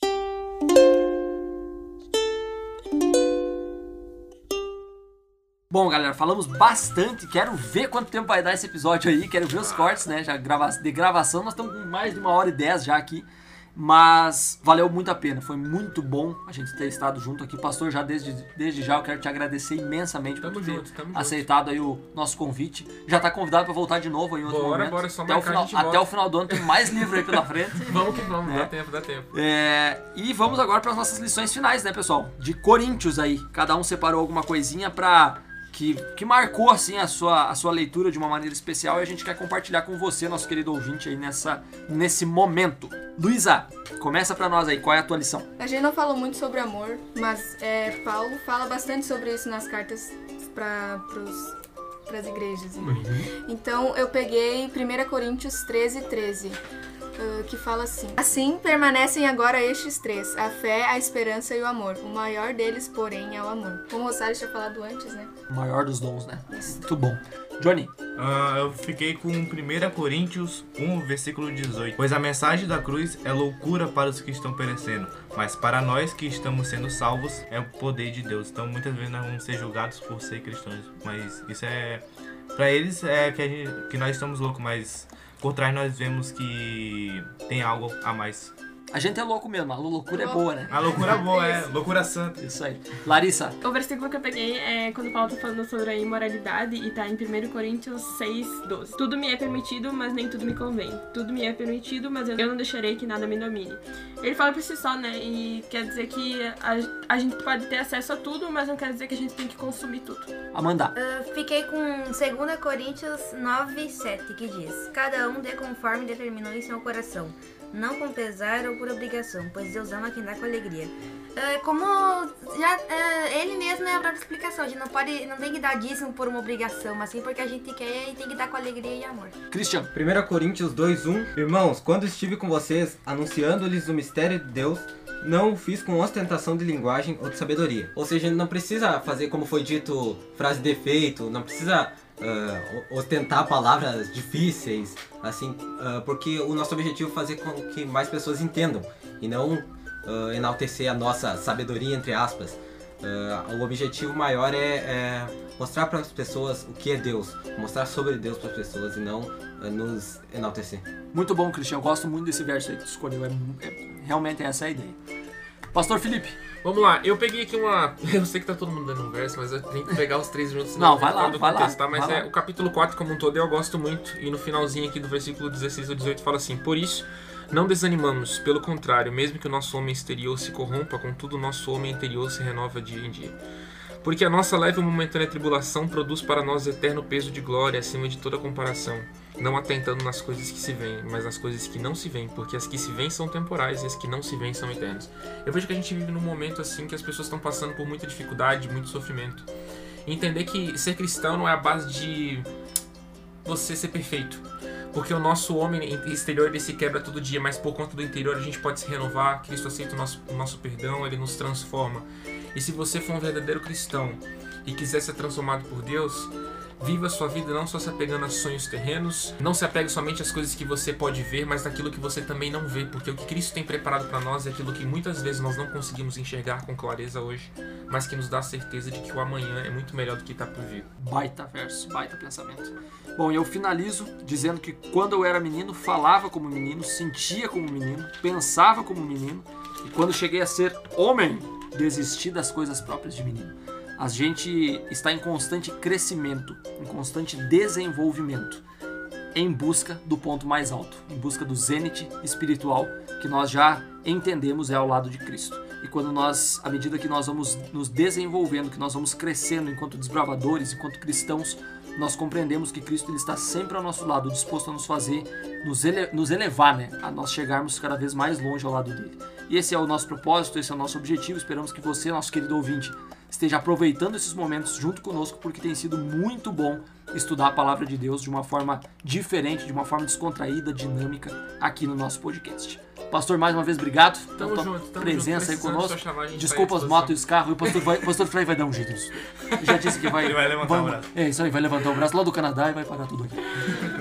Bom, galera, falamos bastante. Quero ver quanto tempo vai dar esse episódio aí. Quero ver os cortes, né? Já grava de gravação, nós estamos com mais de uma hora e dez já aqui. Mas valeu muito a pena. Foi muito bom a gente ter estado junto aqui. Pastor, já desde, desde já eu quero te agradecer imensamente Tamo por ter junto, tamo junto. aceitado aí o nosso convite. Já tá convidado para voltar de novo aí em outro Bora, momento. bora, só até, o final, volta. até o final do ano tem mais livro aí pela frente. Vamos que vamos, É. dá tempo, dá tempo. É, e vamos agora para as nossas lições finais, né, pessoal? De Coríntios aí. Cada um separou alguma coisinha para que, que marcou assim a sua, a sua leitura de uma maneira especial e a gente quer compartilhar com você, nosso querido ouvinte aí nessa nesse momento. Luísa, começa para nós aí, qual é a tua lição? A gente não falou muito sobre amor, mas é, Paulo fala bastante sobre isso nas cartas para os as igrejas. Né? Então eu peguei 1 Coríntios 13, 13. Ah, que fala assim: Assim permanecem agora estes três: a fé, a esperança e o amor. O maior deles, porém, é o amor. Como o Rosário tinha falado antes, né? O maior dos dons, né? Muito bom. Johnny. Ah, eu fiquei com 1 Coríntios 1, versículo 18. Pois a mensagem da cruz é loucura para os que estão perecendo, mas para nós que estamos sendo salvos é o poder de Deus. Então muitas vezes nós vamos ser julgados por ser cristãos, mas isso é. Pra eles é que, a gente, que nós estamos loucos, mas por trás nós vemos que tem algo a mais. A gente é louco mesmo, a loucura é boa, né? A loucura é boa, é. Loucura santa. Isso aí. Larissa. O versículo que eu peguei é quando Paulo tá falando sobre a imoralidade e tá em 1 Coríntios 6, 12. Tudo me é permitido, mas nem tudo me convém. Tudo me é permitido, mas eu não deixarei que nada me domine. Ele fala por si só, né? E quer dizer que a, a gente pode ter acesso a tudo, mas não quer dizer que a gente tem que consumir tudo. Amanda. Ah, fiquei com 2 Coríntios 9, 7, que diz: Cada um dê conforme determinou em seu coração, não com pesar ou por obrigação, pois Deus ama quem dá com alegria. Ah, como já, ah, ele mesmo é a própria explicação, a gente não pode, não tem que dar dízimo por uma obrigação, mas sim porque a gente quer e tem que dar com alegria e amor. Christian. 1 Coríntios 2:1 Irmãos, quando estive com vocês anunciando-lhes o mistério de Deus, não o fiz com ostentação de linguagem ou de sabedoria. Ou seja, não precisa fazer como foi dito frase de efeito, não precisa o- ostentar palavras difíceis, assim, ah, porque o nosso objetivo é fazer com que mais pessoas entendam e não ah, enaltecer a nossa sabedoria entre aspas. Ah, o objetivo maior é, é mostrar para as pessoas o que é Deus, mostrar sobre Deus para as pessoas e não ah, nos enaltecer. Muito bom, Christian. Eu gosto muito desse verso aí que tu escolheu. É, é- realmente essa é a ideia. Pastor Felipe. Vamos lá, eu peguei aqui uma. Eu sei que tá todo mundo dando um verso, mas eu tenho que pegar os três juntos. Não, vai lá, vai lá, tá? Mas vai é lá. o capítulo 4 como um todo eu gosto muito. E no finalzinho aqui do versículo 16 ao 18 fala assim: Por isso, não desanimamos, pelo contrário, mesmo que o nosso homem exterior se corrompa, contudo o nosso homem interior se renova dia em dia. Porque a nossa leve e momentânea tribulação produz para nós eterno peso de glória acima de toda comparação, não atentando nas coisas que se veem, mas nas coisas que não se veem, porque as que se veem são temporais e as que não se veem são eternas. Eu vejo que a gente vive num momento assim que as pessoas estão passando por muita dificuldade, muito sofrimento. Entender que ser cristão não é a base de você ser perfeito. Porque o nosso homem exterior ele se quebra todo dia, mas por conta do interior a gente pode se renovar. Cristo aceita o nosso, o nosso perdão, ele nos transforma. E se você for um verdadeiro cristão e quiser ser transformado por Deus, viva a sua vida não só se apegando a sonhos terrenos, não se apegue somente às coisas que você pode ver, mas naquilo que você também não vê, porque o que Cristo tem preparado para nós é aquilo que muitas vezes nós não conseguimos enxergar com clareza hoje, mas que nos dá a certeza de que o amanhã é muito melhor do que está por vir. Baita verso, baita pensamento. Bom, eu finalizo dizendo que quando eu era menino, falava como menino, sentia como menino, pensava como menino, e quando cheguei a ser homem, desisti das coisas próprias de menino. A gente está em constante crescimento, em constante desenvolvimento, em busca do ponto mais alto, em busca do zênite espiritual que nós já entendemos é ao lado de Cristo. E quando nós, à medida que nós vamos nos desenvolvendo, que nós vamos crescendo enquanto desbravadores, enquanto cristãos, nós compreendemos que Cristo ele está sempre ao nosso lado, disposto a nos fazer, nos, ele- nos elevar, né? A nós chegarmos cada vez mais longe ao lado dele. E esse é o nosso propósito, esse é o nosso objetivo. Esperamos que você, nosso querido ouvinte, esteja aproveitando esses momentos junto conosco, porque tem sido muito bom estudar a palavra de Deus de uma forma diferente, de uma forma descontraída, dinâmica, aqui no nosso podcast. Pastor, mais uma vez, obrigado pela Tamo tua junto, presença aí conosco. Desculpa as motos e os carros, e o pastor, vai, pastor Frei vai dar um jeito nisso. Já disse que vai. Ele vai levantar o braço. É isso aí, vai levantar o braço lá do Canadá e vai pagar tudo aqui.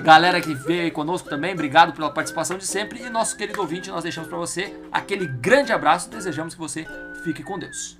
Galera que veio aí conosco também, obrigado pela participação de sempre. E nosso querido ouvinte, nós deixamos pra você aquele grande abraço. Desejamos que você fique com Deus.